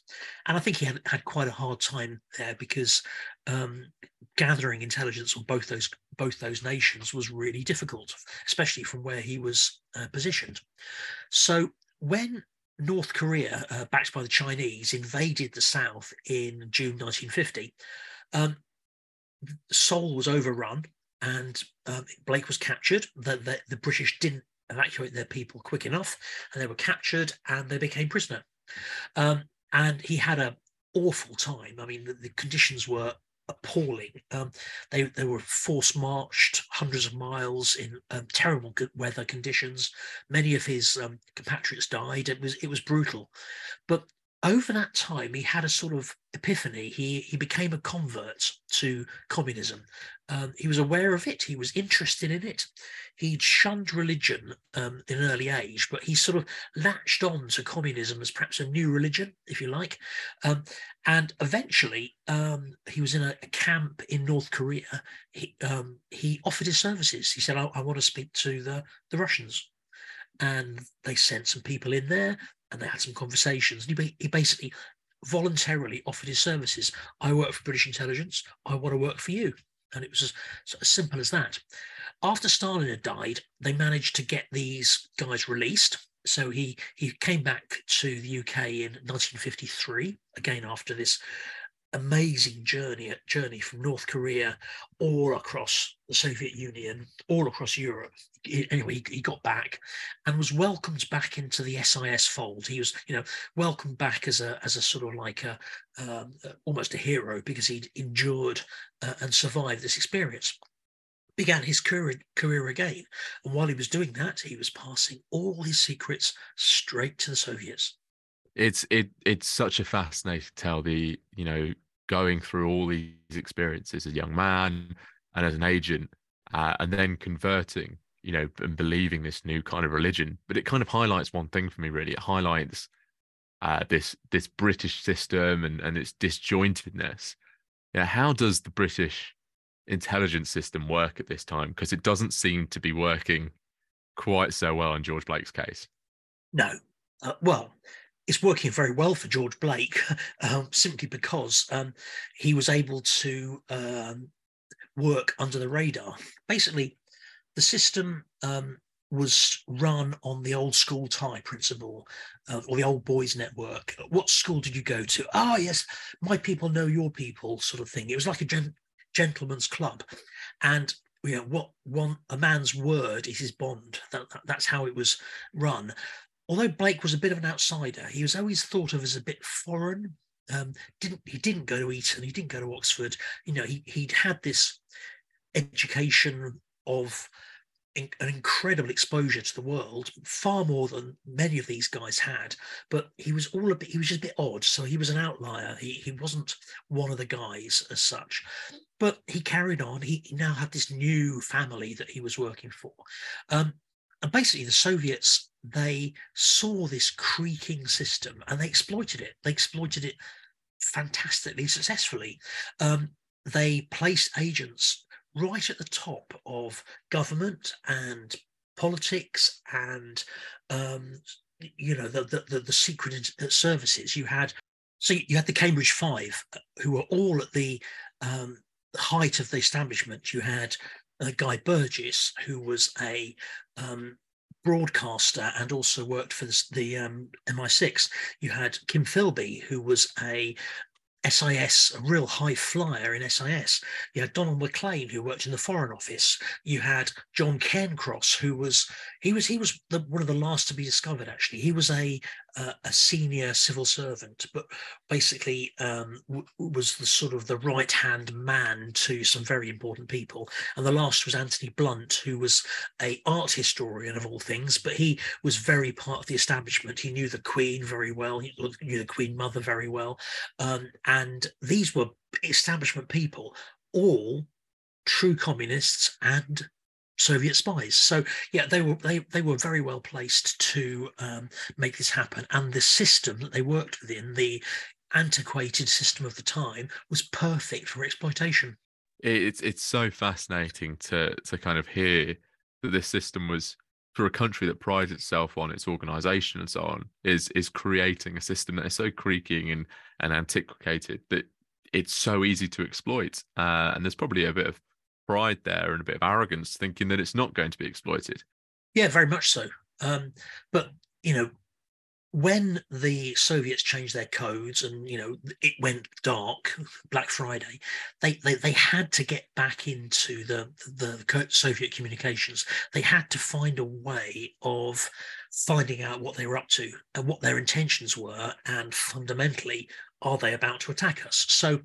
and I think he had had quite a hard time there because um, gathering intelligence on both those both those nations was really difficult, especially from where he was uh, positioned. So when North Korea, uh, backed by the Chinese, invaded the South in June 1950. Um, Seoul was overrun and um, Blake was captured. The, the, the, British didn't evacuate their people quick enough, and they were captured and they became prisoner. Um, and he had an awful time. I mean, the, the conditions were appalling. Um, they they were force marched hundreds of miles in um, terrible weather conditions. Many of his um, compatriots died. It was it was brutal, but over that time he had a sort of epiphany. He he became a convert to communism, um, he was aware of it. He was interested in it. He'd shunned religion um, in an early age, but he sort of latched on to communism as perhaps a new religion, if you like. Um, and eventually, um, he was in a, a, camp in North Korea. He, um, he offered his services. He said, I, I want to speak to the, the Russians. And they sent some people in there and they had some conversations. And he, he basically voluntarily offered his services. I work for British intelligence. I want to work for you. And it was as, as simple as that. After Stalin had died, they managed to get these guys released. So he he came back to the UK in 1953, again after this amazing journey journey from North Korea all across the Soviet Union, all across Europe. Anyway, he, he, got back and was welcomed back into the SIS fold. He was, you know, welcomed back as a as a sort of like a um, almost a hero because he'd endured uh, and survived this experience. Began his career, career again, and while he was doing that, he was passing all his secrets straight to the Soviets it's it it's such a fascinating tale the you know going through all these experiences as a young man and as an agent, uh, and then converting, you know, and believing this new kind of religion. But it kind of highlights one thing for me, really. It highlights uh, this this British system and and its disjointedness. Yeah, how does the British intelligence system work at this time? Because it doesn't seem to be working quite so well in George Blake's case. No, uh, well, it's working very well for George Blake um, simply because um, he was able to um, work under the radar. Basically, the system um, was run on the old school tie principle uh, or the old boys network. What school did you go to? Ah, oh, yes, my people know your people, sort of thing. It was like a gen- gentleman's club. And you know what one a man's word is his bond that, that, that's how it was run although Blake was a bit of an outsider, he was always thought of as a bit foreign. Um, didn't he didn't go to Eton, he didn't go to Oxford. You know, he he'd had this education of in, an incredible exposure to the world, far more than many of these guys had. But he was all a bit, he was just a bit odd. So he was an outlier. He he wasn't one of the guys as such. But he carried on. He, he now had this new family that he was working for. Um, and basically, the Soviets they saw this creaking system and they exploited it. They exploited it fantastically successfully. Um, they placed agents right at the top of government and politics and um, you know the, the the secret services. You had so you had the Cambridge Five, uh, who were all at the um, height of the establishment. You had uh, Guy Burgess, who was a um, broadcaster and also worked for the, the um, MI6. You had Kim Philby, who was a SIS, a real high flyer in SIS. You had Donald Maclean, who worked in the Foreign Office. You had John Cairncross, who was he was he was the, one of the last to be discovered. Actually, he was a uh, a senior civil servant, but basically um, w- was the sort of the right hand man to some very important people. And the last was Anthony Blunt, who was a art historian of all things, but he was very part of the establishment. He knew the Queen very well. He knew the Queen Mother very well, um, and these were establishment people, all true communists and Soviet spies. So yeah, they were they they were very well placed to um, make this happen, and the system that they worked within, the antiquated system of the time, was perfect for exploitation. It's it's so fascinating to to kind of hear that this system was for a country that prides itself on its organization and so on is is creating a system that is so creaking and and antiquated that it's so easy to exploit uh, and there's probably a bit of pride there and a bit of arrogance, thinking that it's not going to be exploited. Yeah, very much so. Um, but you know, when the Soviets changed their codes and you know it went dark, Black Friday, they they, they had to get back into the the Soviet communications. They had to find a way of finding out what they were up to and what their intentions were, and fundamentally, are they about to attack us? So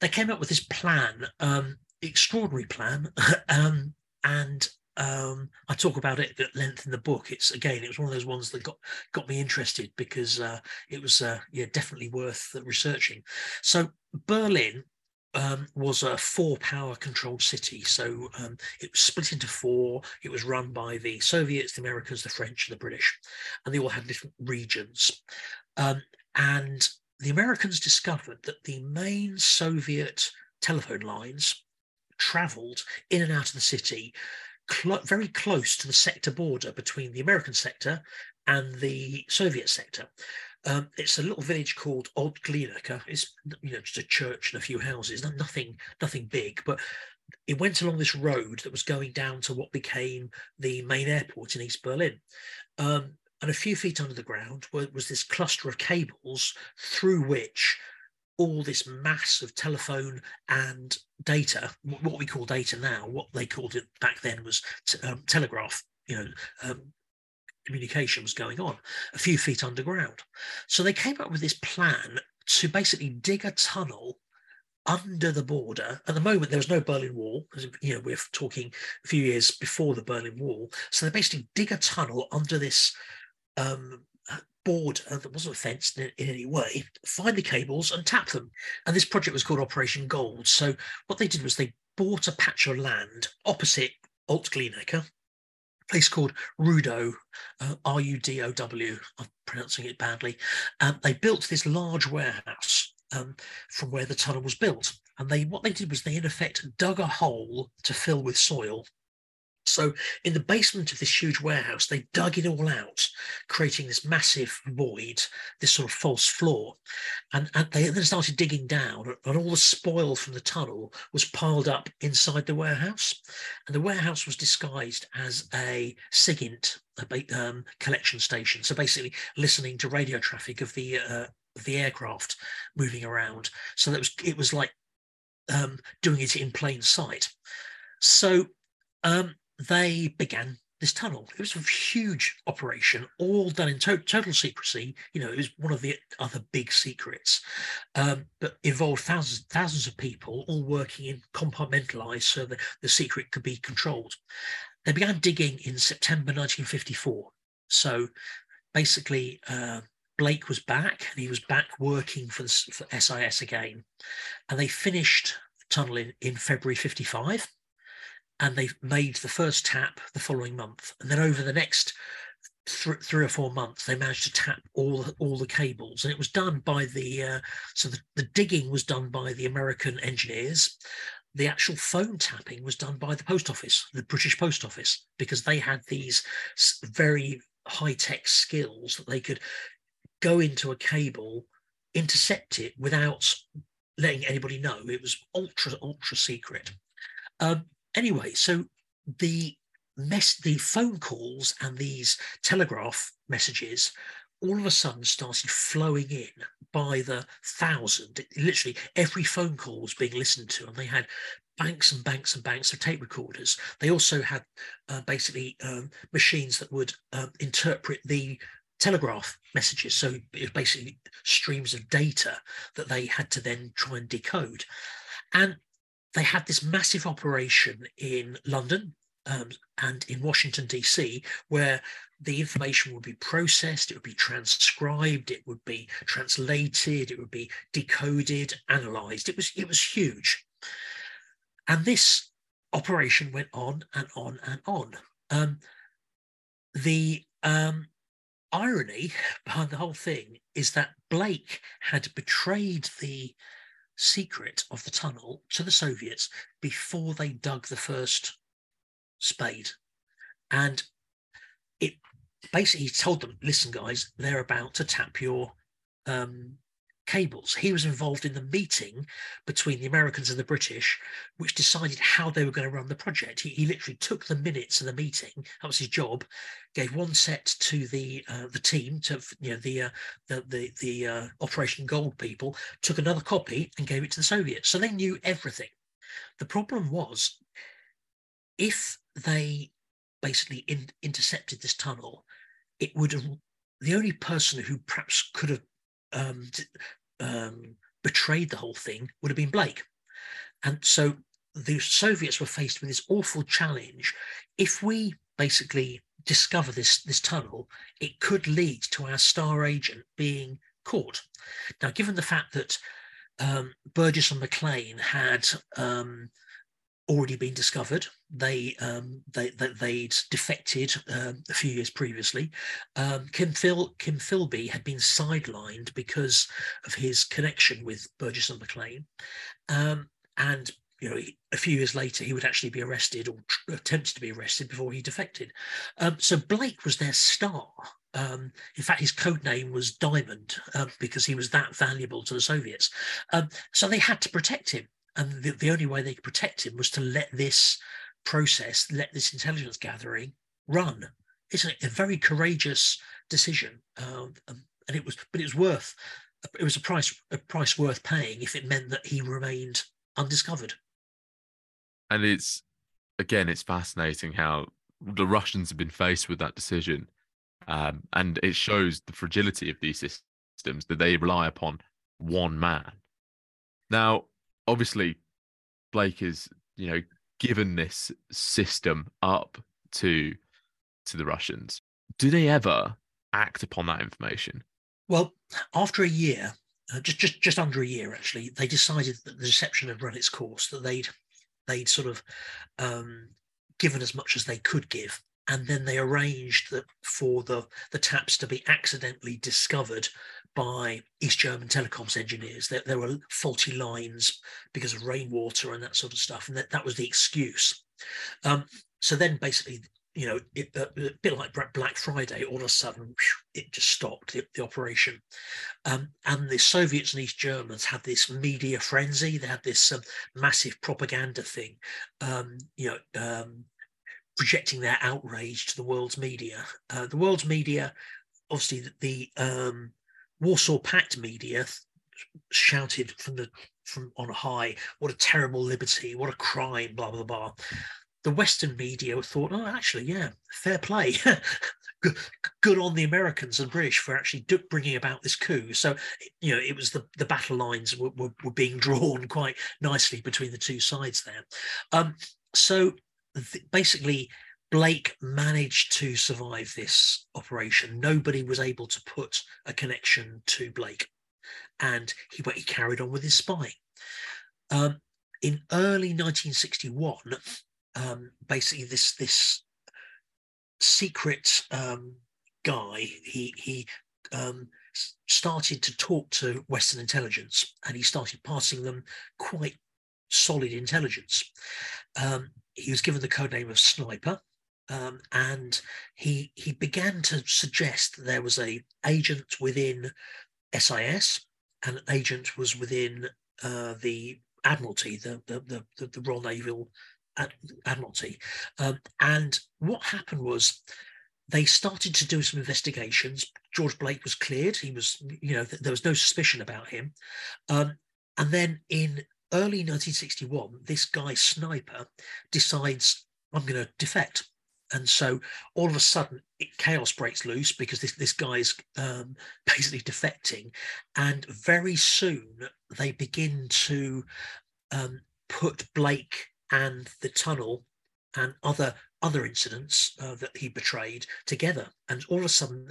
they came up with this plan. Um, extraordinary plan. um, and um, I talk about it at length in the book. It's again, it was one of those ones that got got me interested because uh, it was uh, yeah definitely worth researching. So Berlin um, was a four power controlled city. So um, it was split into four. It was run by the Soviets, the Americans, the French, and the British, and they all had different regions. Um, and the Americans discovered that the main Soviet telephone lines travelled in and out of the city, cl- very close to the sector border between the American sector and the Soviet sector. Um, it's a little village called Old Glienicke. It's you know just a church and a few houses, nothing nothing big, but it went along this road that was going down to what became the main airport in East Berlin. Um, and a few feet under the ground was this cluster of cables through which all this mass of telephone and data, what we call data now, what they called it back then was um, telegraph, you know, um, communication was going on a few feet underground. So they came up with this plan to basically dig a tunnel under the border. At the moment, there was no Berlin Wall. You know, we're talking a few years before the Berlin Wall. So they basically dig a tunnel under this um, border that wasn't fenced in, in, any way, find the cables and tap them. And this project was called Operation Gold. So what they did was they bought a patch of land opposite Alt Glienicke, place called Rudow, uh, R-U-D-O-W. I'm pronouncing it badly. And they built this large warehouse um, from where the tunnel was built. And they what they did was they in effect dug a hole to fill with soil so, in the basement of this huge warehouse, they dug it all out, creating this massive void, this sort of false floor. And, and they then started digging down, and all the spoil from the tunnel was piled up inside the warehouse. And the warehouse was disguised as a SIGINT a um, collection station. So, basically, listening to radio traffic of the uh, of the aircraft moving around. So that was it was like um, doing it in plain sight. So um, they began this tunnel. It was a huge operation, all done in to- total secrecy. You know, it was one of the other big secrets, um, but involved thousands, thousands of people all working in compartmentalized so that the secret could be controlled. They began digging in September 1954. So basically, uh, Blake was back, and he was back working for, for SIS again, and they finished the tunnel in, in February 55 and they made the first tap the following month. And then over the next th- three or four months, they managed to tap all all the cables, and it was done by the uh, so the, the digging was done by the American engineers. The actual phone tapping was done by the post office, the British Post Office, because they had these very high tech skills that they could go into a cable, intercept it without letting anybody know. It was ultra ultra secret. Um, anyway, so the mess, the phone calls and these telegraph messages all of a sudden started flowing in by the thousand. Literally every phone call was being listened to, and they had banks and banks and banks of tape recorders. They also had uh, basically um, machines that would um, interpret the telegraph messages. So it was basically streams of data that they had to then try and decode. And they had this massive operation in London um, and in Washington, D.C., where the information would be processed, it would be transcribed, it would be translated, it would be decoded, analyzed. It was, it was huge. And this operation went on and on and on. Um, the um, irony behind the whole thing is that Blake had betrayed the secret of the tunnel to the Soviets before they dug the first spade. And it basically told them, listen, guys, they're about to tap your um, cables. He was involved in the meeting between the Americans and the British, which decided how they were going to run the project. He, he literally took the minutes of the meeting. That was his job. Gave one set to the uh, the team, to you know the uh, the the, the uh, Operation Gold people. Took another copy and gave it to the Soviets. So they knew everything. The problem was, if they basically in, intercepted this tunnel, it would have the only person who perhaps could have um, um, betrayed the whole thing would have been Blake. And so the Soviets were faced with this awful challenge. If we basically discover this, this tunnel, it could lead to our star agent being caught. Now, given the fact that um, Burgess and Maclean had um, already been discovered. They um, they, they would defected um, a few years previously. Um, Kim Phil Kim Philby had been sidelined because of his connection with Burgess and Maclean, um, and you know a few years later he would actually be arrested or tr- attempted to be arrested before he defected. Um, so Blake was their star. Um, in fact, his code name was Diamond uh, because he was that valuable to the Soviets. so they had to protect him and the, the only way they could protect him was to let this process, let this intelligence gathering run. It's a, a very courageous decision, um, um, and it was, but it was worth it was a price a price worth paying if it meant that he remained undiscovered. And it's again, it's fascinating how the Russians have been faced with that decision, um, and it shows the fragility of these systems that they rely upon one man. Now, obviously, Blake is you know given this system up to to the Russians. Do they ever act upon that information? Well, after a year, uh, just just just under a year actually, they decided that the deception had run its course. That they'd they'd sort of um, given as much as they could give, and then they arranged that for the the taps to be accidentally discovered by East German telecoms engineers. There, there were faulty lines because of rainwater and that sort of stuff, and that, that was the excuse. Um, so then basically you know, it, uh, a bit like Black Friday, all of a sudden it just stopped the, the operation. Um, and the Soviets and East Germans had this media frenzy. They had this um, massive propaganda thing, um, you know, um, projecting their outrage to the world's media. Uh, the world's media, obviously, the, the Warsaw Pact media shouted from the from on high, "What a terrible liberty! What a crime!" Blah blah blah the Western media thought, oh, actually, yeah, fair play. good, on the Americans and British for actually bringing about this coup. So, you know, it was the, the battle lines were, were, were being drawn quite nicely between the two sides there. Um, so th- basically, Blake managed to survive this operation. Nobody was able to put a connection to Blake, and he, he carried on with his spying. Um, in early 1961, um, basically this this secret um, guy. He he um, started to talk to Western intelligence, and he started passing them quite solid intelligence. Um, he was given the code name of Sniper. Um, and he he began to suggest that there was a agent within SIS, and an agent was within uh, the Admiralty, the, the the the Royal Naval Admiralty. Um, and what happened was they started to do some investigations. George Blake was cleared. He was, you know, there was no suspicion about him. Um, and then in early 1961, this guy Sniper decides, I'm going to defect. And so all of a sudden, it, chaos breaks loose because this, this guy's um, basically defecting. And very soon, they begin to um, put Blake and the tunnel and other other incidents uh, that he betrayed together. And all of a sudden,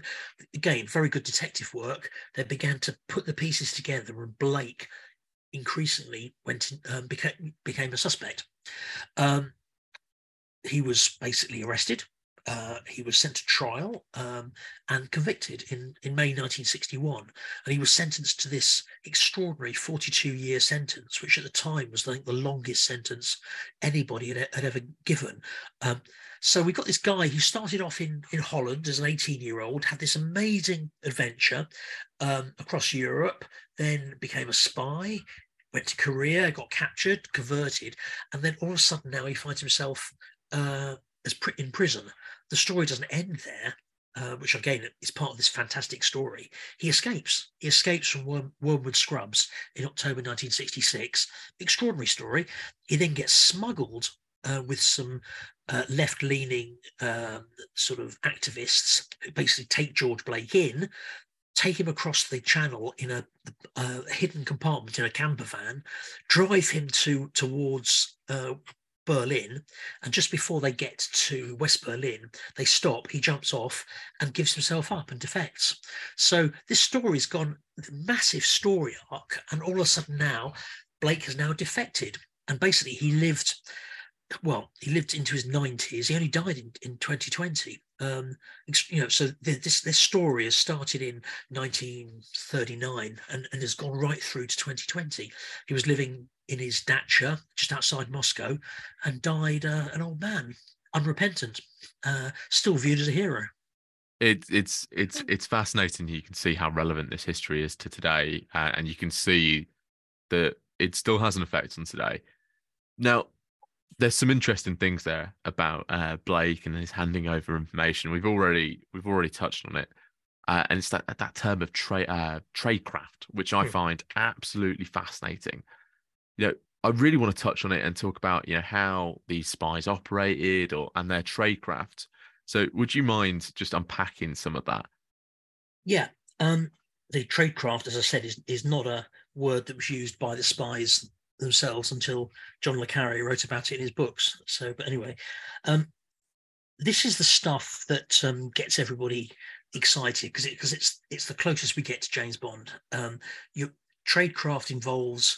again, very good detective work. They began to put the pieces together, and Blake increasingly went in, um, became became a suspect. Um, he was basically arrested uh, he was sent to trial um, and convicted in, in May 1961. And he was sentenced to this extraordinary 42 year sentence, which at the time was, I think, the longest sentence anybody had, had ever given. Um, so we got this guy who started off in, in Holland as an 18 year old, had this amazing adventure um, across Europe, then became a spy, went to Korea, got captured, converted, and then all of a sudden now he finds himself uh, as in prison the story doesn't end there, uh, which again is part of this fantastic story. He escapes. He escapes from Worm, Wormwood Scrubs in October 1966. Extraordinary story. He then gets smuggled uh, with some uh, left leaning um, sort of activists who basically take George Blake in, take him across the channel in a, a hidden compartment in a camper van, drive him to towards uh, Berlin. And just before they get to West Berlin, they stop. He jumps off and gives himself up and defects. So this story's gone massive story arc. And all of a sudden now, Blake has now defected. And basically, he lived, well, he lived into his 90s. He only died in, in 2020. Um, you know, so this this story has started in 1939 and, and has gone right through to 2020. He was living in his dacha just outside Moscow and died uh, an old man, unrepentant, uh, still viewed as a hero. It, it's it's it's fascinating. You can see how relevant this history is to today, uh, and you can see that it still has an effect on today. Now, there's some interesting things there about uh, Blake and his handing over information. We've already we've already touched on it, uh, and it's that that term of trade uh, tradecraft, which I find absolutely fascinating. You know, I really want to touch on it and talk about you know how these spies operated or and their tradecraft. So, would you mind just unpacking some of that? Yeah, um, the tradecraft, as I said, is is not a word that was used by the spies themselves until John le Carre wrote about it in his books. So, but anyway, um, this is the stuff that um, gets everybody excited because it, it's it's the closest we get to James Bond. Um, your tradecraft involves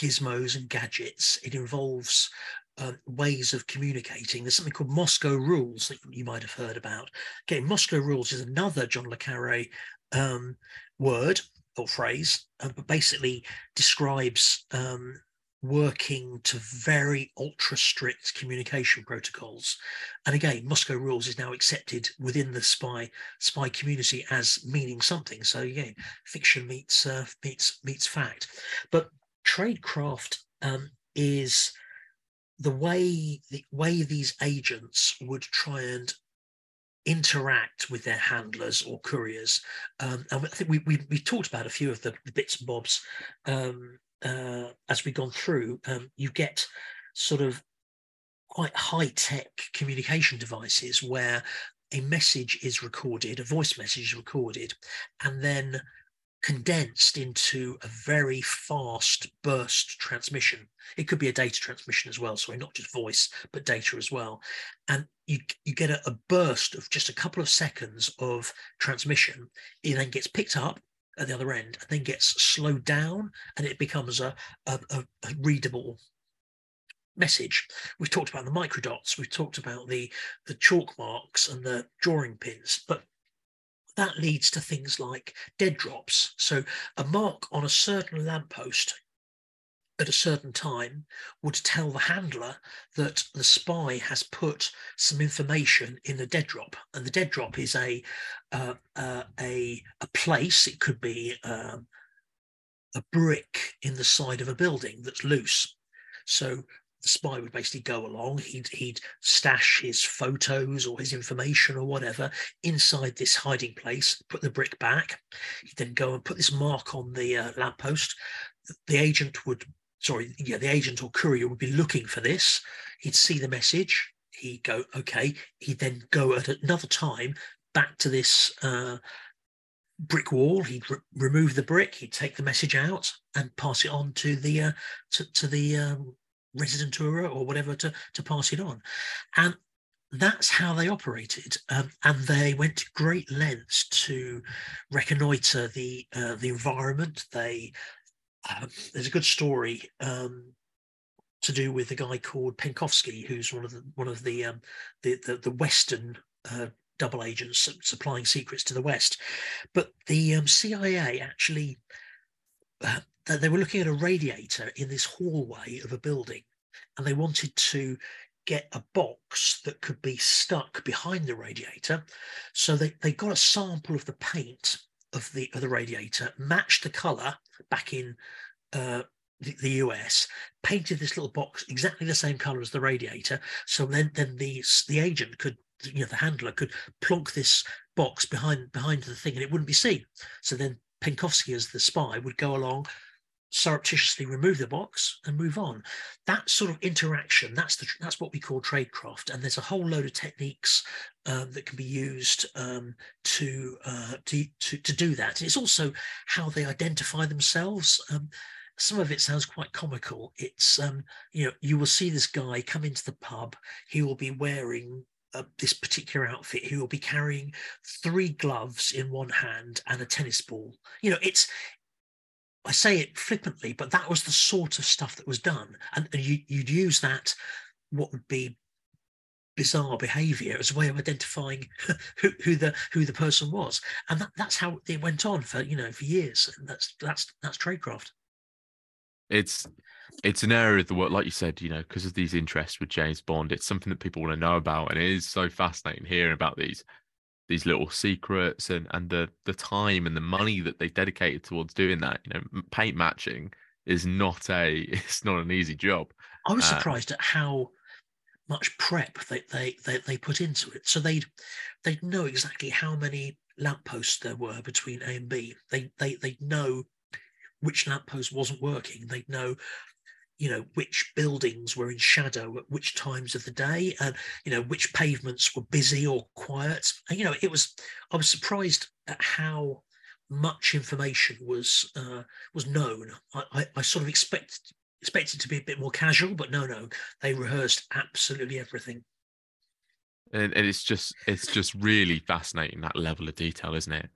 gizmos and gadgets. It involves um, ways of communicating. There's something called Moscow rules that you might have heard about. Okay, Moscow rules is another John le Carre um, word or phrase, uh, but basically describes um, working to very ultra strict communication protocols. And again, Moscow rules is now accepted within the spy spy community as meaning something. So again, fiction meets uh, meets meets fact. But tradecraft um, is the way the way these agents would try and interact with their handlers or couriers. Um, and I think we, we, we talked about a few of the, the bits and bobs um, uh, as we've gone through, um, you get sort of quite high tech communication devices where a message is recorded, a voice message is recorded, and then condensed into a very fast burst transmission. It could be a data transmission as well, sorry, not just voice, but data as well. And you, you get a, a burst of just a couple of seconds of transmission. It then gets picked up at the other end and then gets slowed down and it becomes a, a, a readable message. We've talked about the microdots, we've talked about the, the chalk marks and the drawing pins, but that leads to things like dead drops. So a mark on a certain lamppost at a certain time would tell the handler that the spy has put some information in the dead drop. And the dead drop is a uh, uh, a a place. It could be um, a brick in the side of a building that's loose. So the spy would basically go along he'd he'd stash his photos or his information or whatever inside this hiding place put the brick back he'd then go and put this mark on the uh, lamppost the agent would sorry, yeah, the agent or courier would be looking for this. He'd see the message. He'd go, okay. He'd then go at another time back to this uh, brick wall. He'd re- remove the brick. He'd take the message out and pass it on to the uh, to, to the um, rezidentura or whatever to to pass it on. And that's how they operated, um, and they went to great lengths to reconnoiter the uh, the environment. They um, there's a good story um, to do with a guy called Penkovsky, who's one of the one of the um, the, the, the Western uh, double agents supplying secrets to the West. But the um, CIA actually uh, they were looking at a radiator in this hallway of a building, and they wanted to get a box that could be stuck behind the radiator. So they, they got a sample of the paint of the of the radiator, matched the color back in uh, the, the, US, painted this little box exactly the same color as the radiator. So then then the the agent could you know the handler could plonk this box behind behind the thing and it wouldn't be seen. So then Penkovsky as the spy would go along, surreptitiously remove the box and move on. That sort of interaction, that's the that's what we call tradecraft. And there's a whole load of techniques um, that can be used um, to, uh, to, to to do that. It's also how they identify themselves. Um, some of it sounds quite comical. It's um, you know you will see this guy come into the pub. He will be wearing uh, this particular outfit he will be carrying three gloves in one hand and a tennis ball you know it's I say it flippantly, but that was the sort of stuff that was done, and, you, would use that what would be bizarre behaviour as a way of identifying who, who, the who the person was, and that, that's how it went on for you know for years. And that's that's that's tradecraft. It's it's an area of the work, like you said, you know, because of these interests with James Bond. It's something that people want to know about, and it is so fascinating hearing about these these little secrets and and the the time and the money that they dedicated towards doing that you know paint matching is not a it's not an easy job i was uh, surprised at how much prep they, they they they put into it so they'd they'd know exactly how many lampposts there were between A and B. They they they'd know which lamppost wasn't working. They'd know you know which buildings were in shadow at which times of the day and you know which pavements were busy or quiet. And you know it was i was surprised at how much information was uh, was known. I, I, I sort of expected expected to be a bit more casual but no no they rehearsed absolutely everything. And, and it's just it's just really fascinating that level of detail isn't it?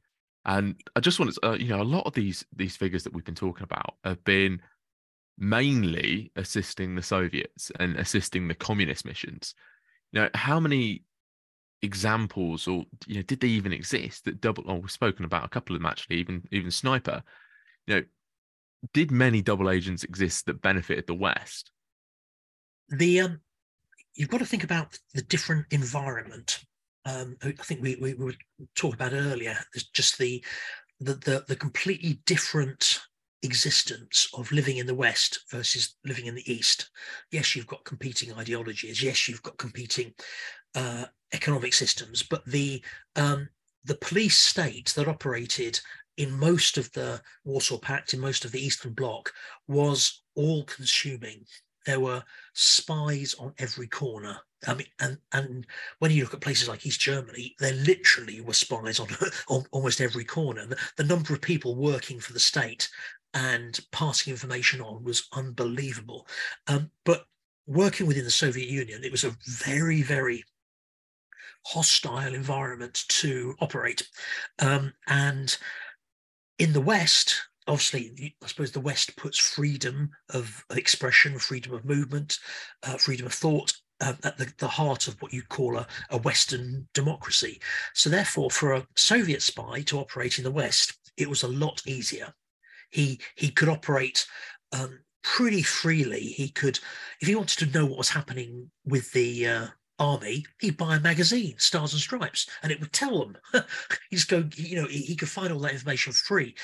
And i just want to uh, you know a lot of these these figures that we've been talking about have been mainly assisting the Soviets and assisting the communist missions. You know, how many examples or you know did they even exist that double oh we've spoken about a couple of them actually even even sniper. You know did many double agents exist that benefited the west? The um you've got to think about the different environment. Um i think we we, we were talking about earlier. Just the the the, the completely different existence of living in the West versus living in the East. Yes, you've got competing ideologies. Yes, you've got competing uh, economic systems, but the um, the police state that operated in most of the Warsaw Pact, in most of the Eastern Bloc, was all consuming. There were spies on every corner. I mean, and and when you look at places like East Germany, there literally were spies on, on almost every corner. The, the number of people working for the state and passing information on was unbelievable. Um, but working within the Soviet Union, it was a very, very hostile environment to operate. Um, and in the West, obviously, I suppose the West puts freedom of expression, freedom of movement, uh, freedom of thought uh, at the, the, heart of what you call a, a Western democracy. So, therefore, for a Soviet spy to operate in the West, it was a lot easier he he could operate um, pretty freely. He could, if he wanted to know what was happening with the uh, army, he'd buy a magazine, Stars and Stripes, and it would tell them. He'd go, you know, he, he could find all that information free.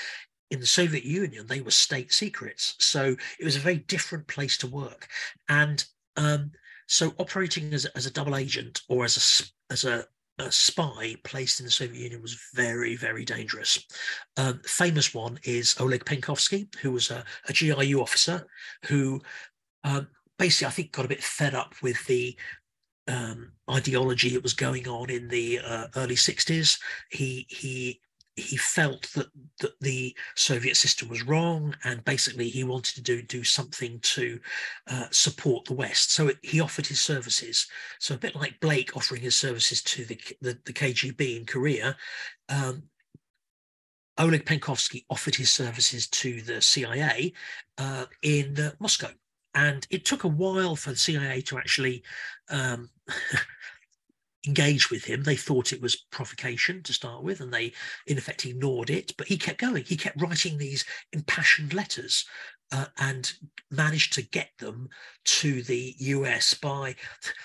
In the Soviet Union, they were state secrets, so it was a very different place to work. And um, so, operating as, as a double agent or as a as a a spy placed in the Soviet Union was very, very dangerous. Um, famous one is Oleg Penkovsky, who was a, a GRU officer who um, basically, I think, got a bit fed up with the um, ideology that was going on in the uh, early 60s. He he he felt that, that the Soviet system was wrong, and basically he wanted to do do something to uh, support the West. So it, he offered his services. So a bit like Blake offering his services to the the, the KGB in Korea. Um, Oleg Penkovsky offered his services to the CIA uh, in uh, Moscow, and it took a while for the CIA to actually um, engaged with him. They thought it was provocation to start with, and they, in effect, ignored it. But he kept going. He kept writing these impassioned letters uh, and managed to get them to the US by.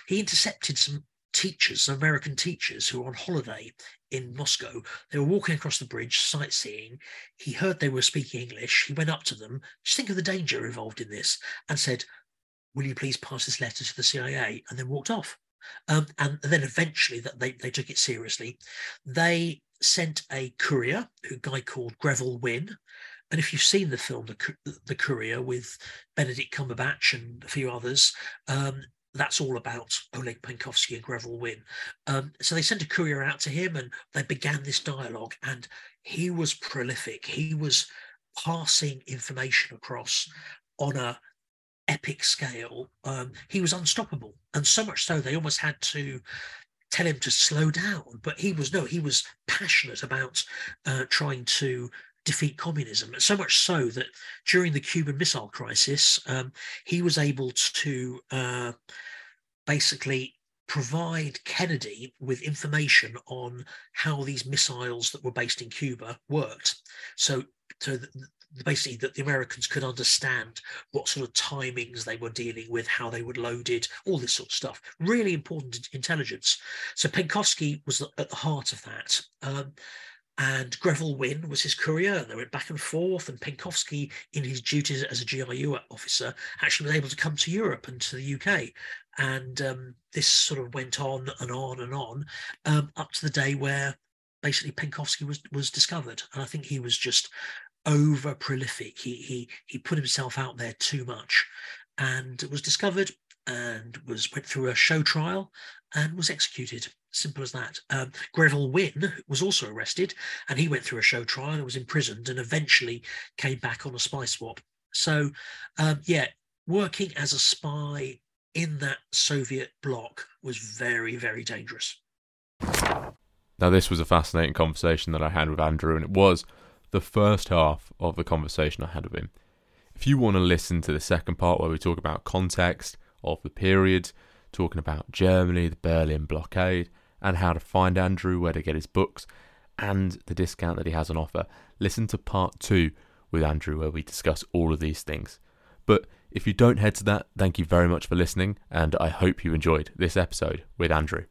He intercepted some teachers, some American teachers who were on holiday in Moscow. They were walking across the bridge, sightseeing. He heard they were speaking English. He went up to them. Just think of the danger involved in this and said, Will you please pass this letter to the CIA? And then walked off. Um, and then eventually that they, they took it seriously. They sent a courier, a guy called Greville Wynne. And if you've seen the film, The, the Courier with Benedict Cumberbatch and a few others, um, that's all about Oleg Penkovsky and Greville Wynne. Um, so they sent a courier out to him and they began this dialogue. And he was prolific. He was passing information across on a epic scale, um, he was unstoppable. And so much so, they almost had to tell him to slow down. But he was, no, he was passionate about uh, trying to defeat communism. So much so that during the Cuban Missile Crisis, um, he was able to uh, basically provide Kennedy with information on how these missiles that were based in Cuba worked. So, so basically that the Americans could understand what sort of timings they were dealing with, how they would load it, all this sort of stuff. Really important intelligence. So Penkovsky was at the heart of that. Um, and Greville Wynne was his courier, they went back and forth. And Penkovsky, in his duties as a GRU officer, actually was able to come to Europe and to the UK. And um, this sort of went on and on and on um, up to the day where basically Penkovsky was was discovered, and I think he was just over prolific. He he he put himself out there too much, and was discovered and was went through a show trial and was executed. Simple as that. Um, Greville Wynne was also arrested, and he went through a show trial and was imprisoned, and eventually came back on a spy swap. So, um, yeah, working as a spy in that Soviet bloc was very, very dangerous. Now, this was a fascinating conversation that I had with Andrew, and it was the first half of the conversation I had with him. If you want to listen to the second part where we talk about context of the period, talking about Germany, the Berlin blockade, and how to find Andrew, where to get his books, and the discount that he has on offer, listen to part two with Andrew where we discuss all of these things. But if you don't head to that, thank you very much for listening, and I hope you enjoyed this episode with Andrew.